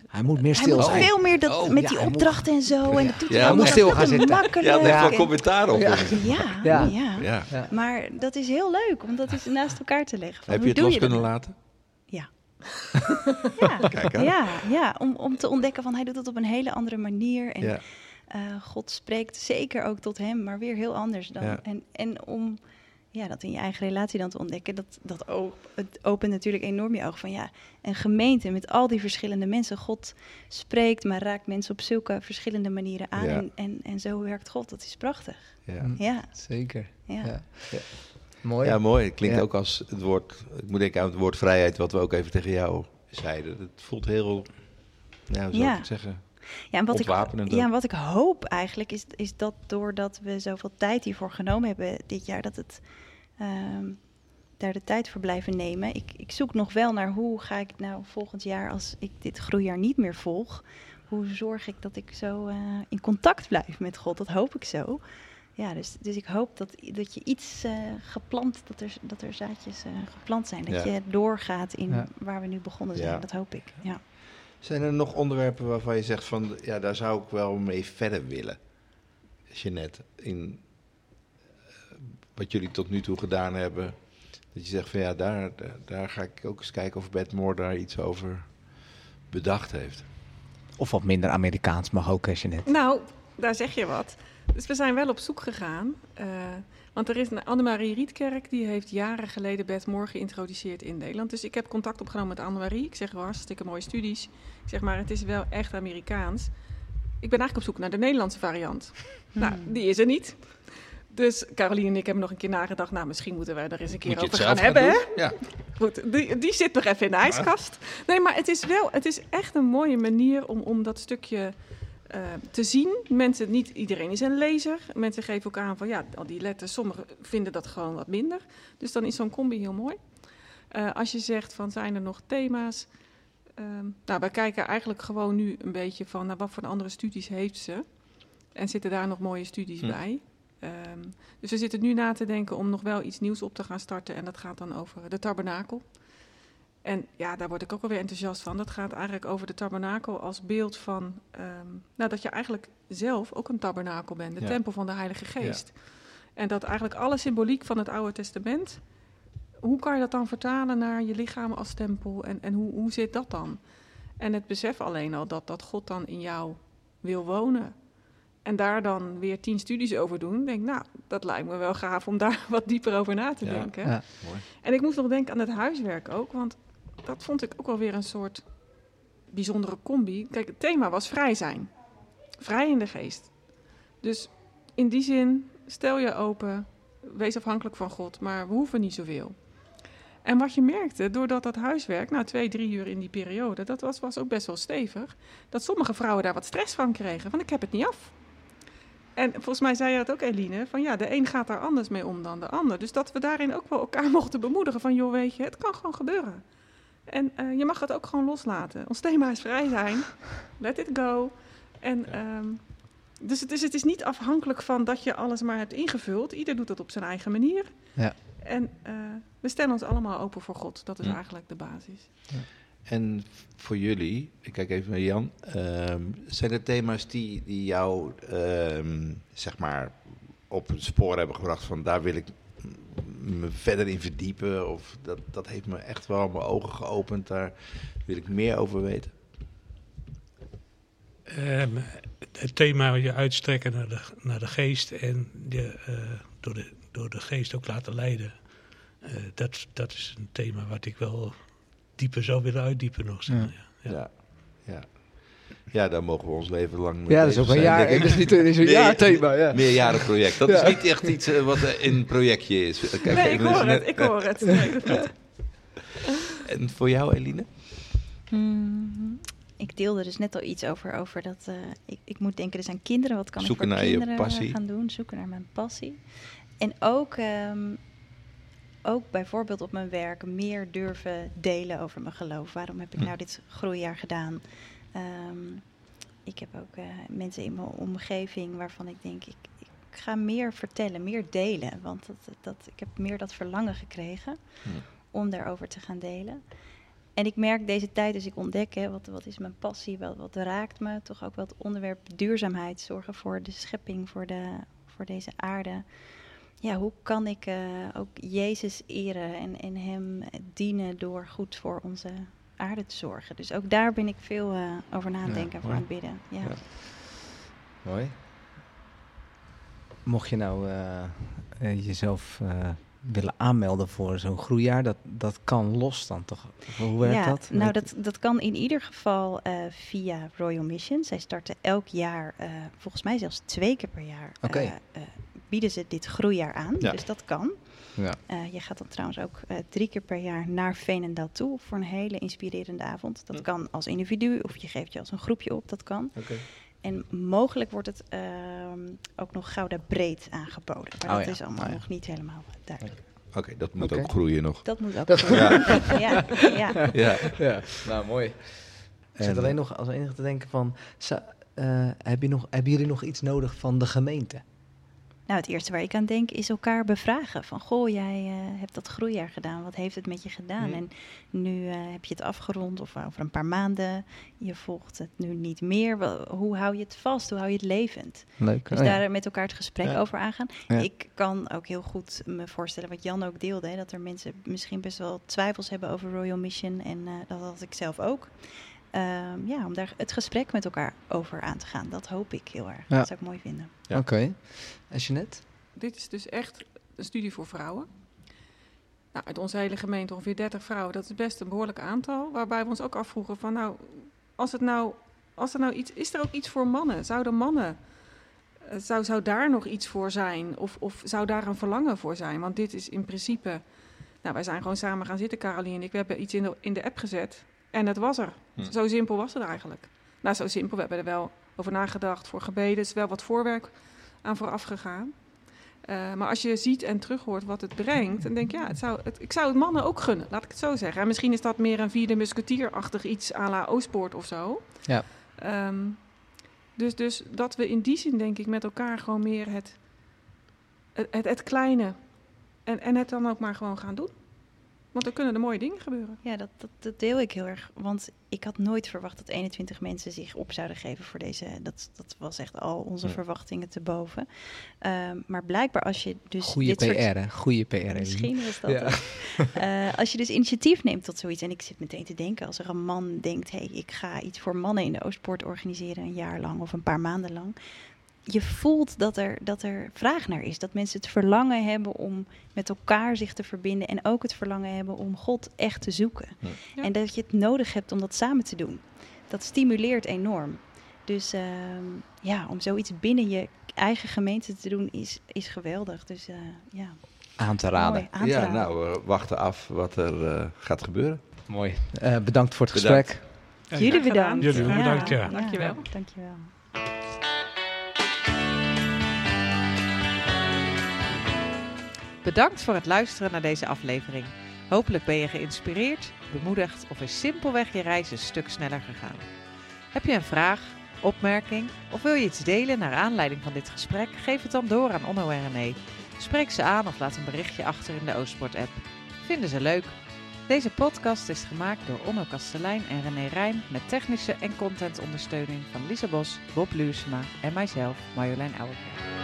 Hij moet meer hij stil moet zijn. veel meer dat, Oh, met ja, die hij moet- opdrachten en zo. En dat doet Ja, hij hij moet stil gaan te zitten. makkelijk. Ja, daar heeft wel en- commentaar op. Ja. ja, Ja. ja. Ja. Ja. Maar dat is heel leuk om dat eens naast elkaar te leggen. Van, Heb je hoe het doe los dat kunnen nou? laten? Ja, Kijk ja, ja om, om te ontdekken van hij doet het op een hele andere manier. En Ja. eh, God spreekt zeker ook tot hem, maar weer heel anders dan. Ja. En, en om ja, dat in je eigen relatie dan te ontdekken, dat, dat ook, het opent natuurlijk enorm je ogen van ja, een gemeente met al die verschillende mensen. God spreekt, maar raakt mensen op zulke verschillende manieren aan. Ja. En, en, en zo werkt God, dat is prachtig. Ja. Ja, Zeker. ja. Ja. Ja. Mooi. Ja, mooi. Het klinkt Ja. ook als het woord. Ik moet denken aan het woord vrijheid, wat we ook even tegen jou zeiden. Het voelt heel. Ja, hoe zou Ja. ik het zeggen? Ja, en wat ik, ja, wat ik hoop eigenlijk is, is dat doordat we zoveel tijd hiervoor genomen hebben dit jaar, dat het ehm, daar de tijd voor blijven nemen. Ik, ik zoek nog wel naar hoe ga ik nou volgend jaar, als ik dit groeijaar niet meer volg, hoe zorg ik dat ik zo eh, in contact blijf met God? Dat hoop ik zo. Ja, dus, dus ik hoop dat, dat je iets eh, geplant, dat er, dat er zaadjes eh, geplant zijn. Dat Ja. je doorgaat in Ja. waar we nu begonnen zijn. Ja. Dat hoop ik. Ja. Zijn er nog onderwerpen waarvan je zegt van ja, daar zou ik wel mee verder willen? Jeanette, in eh, wat jullie tot nu toe gedaan hebben. Dat je zegt van ja, daar, daar, ga ik ook eens kijken of Bert Moore daar iets over bedacht heeft. Of wat minder Amerikaans mag ook, als je net. Nou, daar zeg je wat. Dus we zijn wel op zoek gegaan. eh, want er is een Annemarie Rietkerk, die heeft jaren geleden Bert Moore geïntroduceerd in Nederland. Dus ik heb contact opgenomen met Annemarie. Ik zeg, wel hartstikke mooie studies. Ik zeg maar, het is wel echt Amerikaans. Ik ben eigenlijk op zoek naar de Nederlandse variant. Nou, Hmm. die is er niet. Dus Caroline en ik hebben nog een keer nagedacht. Nou, misschien moeten we er eens een keer over gaan hebben, hè? Ja. Goed, die, die zit nog even in de ijskast. Nee, maar het is wel, het is echt een mooie manier om, om dat stukje eh, te zien. Mensen, niet iedereen is een lezer. Mensen geven ook aan van ja, al die letters, sommigen vinden dat gewoon wat minder. Dus dan is zo'n combi heel mooi. Eh, als je zegt van zijn er nog thema's. Ehm, nou, wij kijken eigenlijk gewoon nu een beetje van nou, wat voor andere studies heeft ze. En zitten daar nog mooie studies Hm. bij. Ehm, dus we zitten nu na te denken om nog wel iets nieuws op te gaan starten. En dat gaat dan over de tabernakel. En ja, daar word ik ook alweer enthousiast van. Dat gaat eigenlijk over de tabernakel als beeld van... ehm, nou, dat je eigenlijk zelf ook een tabernakel bent. De Ja. tempel van de Heilige Geest. En dat eigenlijk alle symboliek van het Oude Testament... Hoe kan je dat dan vertalen naar je lichaam als tempel? En, en hoe, hoe zit dat dan? En het besef alleen al dat, dat God dan in jou wil wonen. En daar dan weer tien studies over doen. Denk, nou, dat lijkt me wel gaaf om daar wat dieper over na te Ja. denken. Ja. Mooi. En ik moest nog denken aan het huiswerk ook, want dat vond ik ook wel weer een soort bijzondere combi. Kijk, het thema was vrij zijn. Vrij in de geest. Dus in die zin, stel je open, wees afhankelijk van God, maar we hoeven niet zoveel. En wat je merkte, doordat dat huiswerk, nou twee, drie uur in die periode, dat was, was ook best wel stevig, dat sommige vrouwen daar wat stress van kregen, van ik heb het niet af. En volgens mij zei je dat ook, Eline, van ja, de een gaat daar anders mee om dan de ander. Dus dat we daarin ook wel elkaar mochten bemoedigen van, joh, weet je, het kan gewoon gebeuren. En eh, je mag het ook gewoon loslaten. Ons thema is vrij zijn. Let it go. En, ehm, dus het is, het is niet afhankelijk van dat je alles maar hebt ingevuld. Ieder doet dat op zijn eigen manier. Ja. En eh, we stellen ons allemaal open voor God. Dat is Hm. eigenlijk de basis. En voor jullie, ik kijk even naar Jan, ehm, zijn er thema's die, die jou ehm, zeg maar op het spoor hebben gebracht van daar wil ik me verder in verdiepen of dat, dat heeft me echt wel mijn ogen geopend, daar wil ik meer over weten. Ehm, het thema je uitstrekken naar de, naar de geest en je, eh, door, de, door de geest ook laten leiden. Eh, dat, dat is een thema wat ik wel dieper zou willen uitdiepen nog. Zeg Ja. maar, ja. Ja. Ja. Ja. daar mogen we ons leven lang mee Ja, dat is ook een zijn, jaar. Dat is niet dat is een Nee, jaarthema. Ja. Meerjarenproject. Dat Ja. is niet echt iets eh, wat in een projectje is. Kijk, Nee, ik hoor net- het. Ik hoor het. En voor jou, Eline? Hmm, ik deelde dus net al iets over, over dat eh, ik, ik moet denken dus aan kinderen. Wat kan Zoeken ik voor kinderen eh, passie. gaan doen? Zoeken naar mijn passie. En ook ehm, ook bijvoorbeeld op mijn werk meer durven delen over mijn geloof. Waarom heb ik Hm. nou dit groeijaar gedaan? Ehm, ik heb ook eh, mensen in mijn omgeving waarvan ik denk, ik, ik ga meer vertellen, meer delen. Want dat, dat, ik heb meer dat verlangen gekregen Hm. om daarover te gaan delen. En ik merk deze tijd, dus ik ontdek, hè, wat, wat is mijn passie, wat, wat raakt me, toch ook wel het onderwerp duurzaamheid, zorgen voor de schepping, voor, de, voor deze aarde. Ja, hoe kan ik eh, ook Jezus eren en, en Hem dienen door goed voor onze aarde te zorgen? Dus ook daar ben ik veel eh, over na aan het Ja, denken en voor aan het bidden. Ja. Ja. Mooi. Mocht je nou eh, eh, jezelf eh, willen aanmelden voor zo'n groeijaar, dat, dat kan los dan toch? Hoe werkt ja, dat? Nou, dat, dat kan in ieder geval eh, via Royal Mission. Zij starten elk jaar, eh, volgens mij zelfs twee keer per jaar, Oké. eh, eh, bieden ze dit groeijaar aan. Ja. Dus dat kan. Ja. Eh, je gaat dan trouwens ook eh, drie keer per jaar naar Veenendaal toe voor een hele inspirerende avond. Dat Hm. kan als individu of je geeft je als een groepje op, dat kan. Oké. En mogelijk wordt het ehm, ook nog Gouda breed aangeboden. Maar Oh dat ja, is allemaal oh ja. nog niet helemaal duidelijk. Oké, dat moet ook groeien nog. Dat moet ook. Dat- gebeuren. ja, ja. Ja. Ja, nou mooi. Ik zit alleen nog als enige te denken van, zou- eh, heb je nog, hebben jullie nog iets nodig van de gemeente? Nou, het eerste waar ik aan denk is elkaar bevragen. Van, goh, jij eh, hebt dat groeijaar gedaan. Wat heeft het met je gedaan? En nu eh, heb je het afgerond of over een paar maanden. Je volgt het nu niet meer. Hoe hou je het vast? Hoe hou je het levend? Leuk. Dus Oh ja. daar met elkaar het gesprek Ja. over aangaan. Ja. Ik kan ook heel goed me voorstellen, wat Jan ook deelde, hè, dat er mensen misschien best wel twijfels hebben over Royal Mission. En eh, dat had ik zelf ook. Ehm, ja, om daar het gesprek met elkaar over aan te gaan. Dat hoop ik heel erg. Ja. Dat zou ik mooi vinden. Ja. Oké. En Jeanette? Dit is dus echt een studie voor vrouwen. Nou, uit onze hele gemeente ongeveer 30 vrouwen. Dat is best een behoorlijk aantal. Waarbij we ons ook afvroegen van nou, als het nou, als er nou iets, is er ook iets voor mannen? Zouden mannen, eh, zou, zou daar nog iets voor zijn? Of, of zou daar een verlangen voor zijn? Want dit is in principe, nou wij zijn gewoon samen gaan zitten, Caroline en ik. We hebben iets in de, in de app gezet en het was er. Hm. Zo simpel was het eigenlijk. Nou, zo simpel. We hebben er wel over nagedacht, voor gebeden. Er is wel wat voorwerk aan vooraf gegaan. Eh, maar als je ziet en terughoort wat het brengt, dan denk je, ja, het zou, het, ik zou het mannen ook gunnen, laat ik het zo zeggen. En misschien is dat meer een vierde musketierachtig iets à la Oostpoort of zo. Ja. Ehm, dus, dus dat we in die zin, denk ik, met elkaar gewoon meer het, het, het, het kleine en, en het dan ook maar gewoon gaan doen. Want er kunnen er mooie dingen gebeuren. Ja, dat, dat, dat deel ik heel erg. Want ik had nooit verwacht dat 21 mensen zich op zouden geven voor deze. Dat, dat was echt al onze Ja. verwachtingen te boven. Ehm, maar blijkbaar als je dus. Goeie dit PR, soort- hè? Goeie PR. Misschien was dat Ja. Eh, als je dus initiatief neemt tot zoiets. En ik zit meteen te denken, als er een man denkt: hé, hey, ik ga iets voor mannen in de Oostpoort organiseren, een jaar lang of een paar maanden lang. Je voelt dat er, dat er vraag naar is. Dat mensen het verlangen hebben om met elkaar zich te verbinden. En ook het verlangen hebben om God echt te zoeken. Ja. Ja. En dat je het nodig hebt om dat samen te doen. Dat stimuleert enorm. Dus ehm, ja, om zoiets binnen je eigen gemeente te doen is, is geweldig. Dus eh, ja, Aan te raden. mooi aan te Ja, raden. nou, we wachten af wat er eh, gaat gebeuren. Mooi. Eh, bedankt voor het Bedankt. gesprek. Jullie bedankt. Jullie bedankt, ja. Dankjewel. Dankjewel. Bedankt voor het luisteren naar deze aflevering. Hopelijk ben je geïnspireerd, bemoedigd of is simpelweg je reis een stuk sneller gegaan. Heb je een vraag, opmerking of wil je iets delen naar aanleiding van dit gesprek? Geef het dan door aan Onno en René. Spreek ze aan of laat een berichtje achter in de Oostport-app. Vinden ze leuk? Deze podcast is gemaakt door Onno Kastelein en René Rijn met technische en contentondersteuning van Lisa Bos, Bob Luursema en mijzelf, Marjolein Ouwerkerk.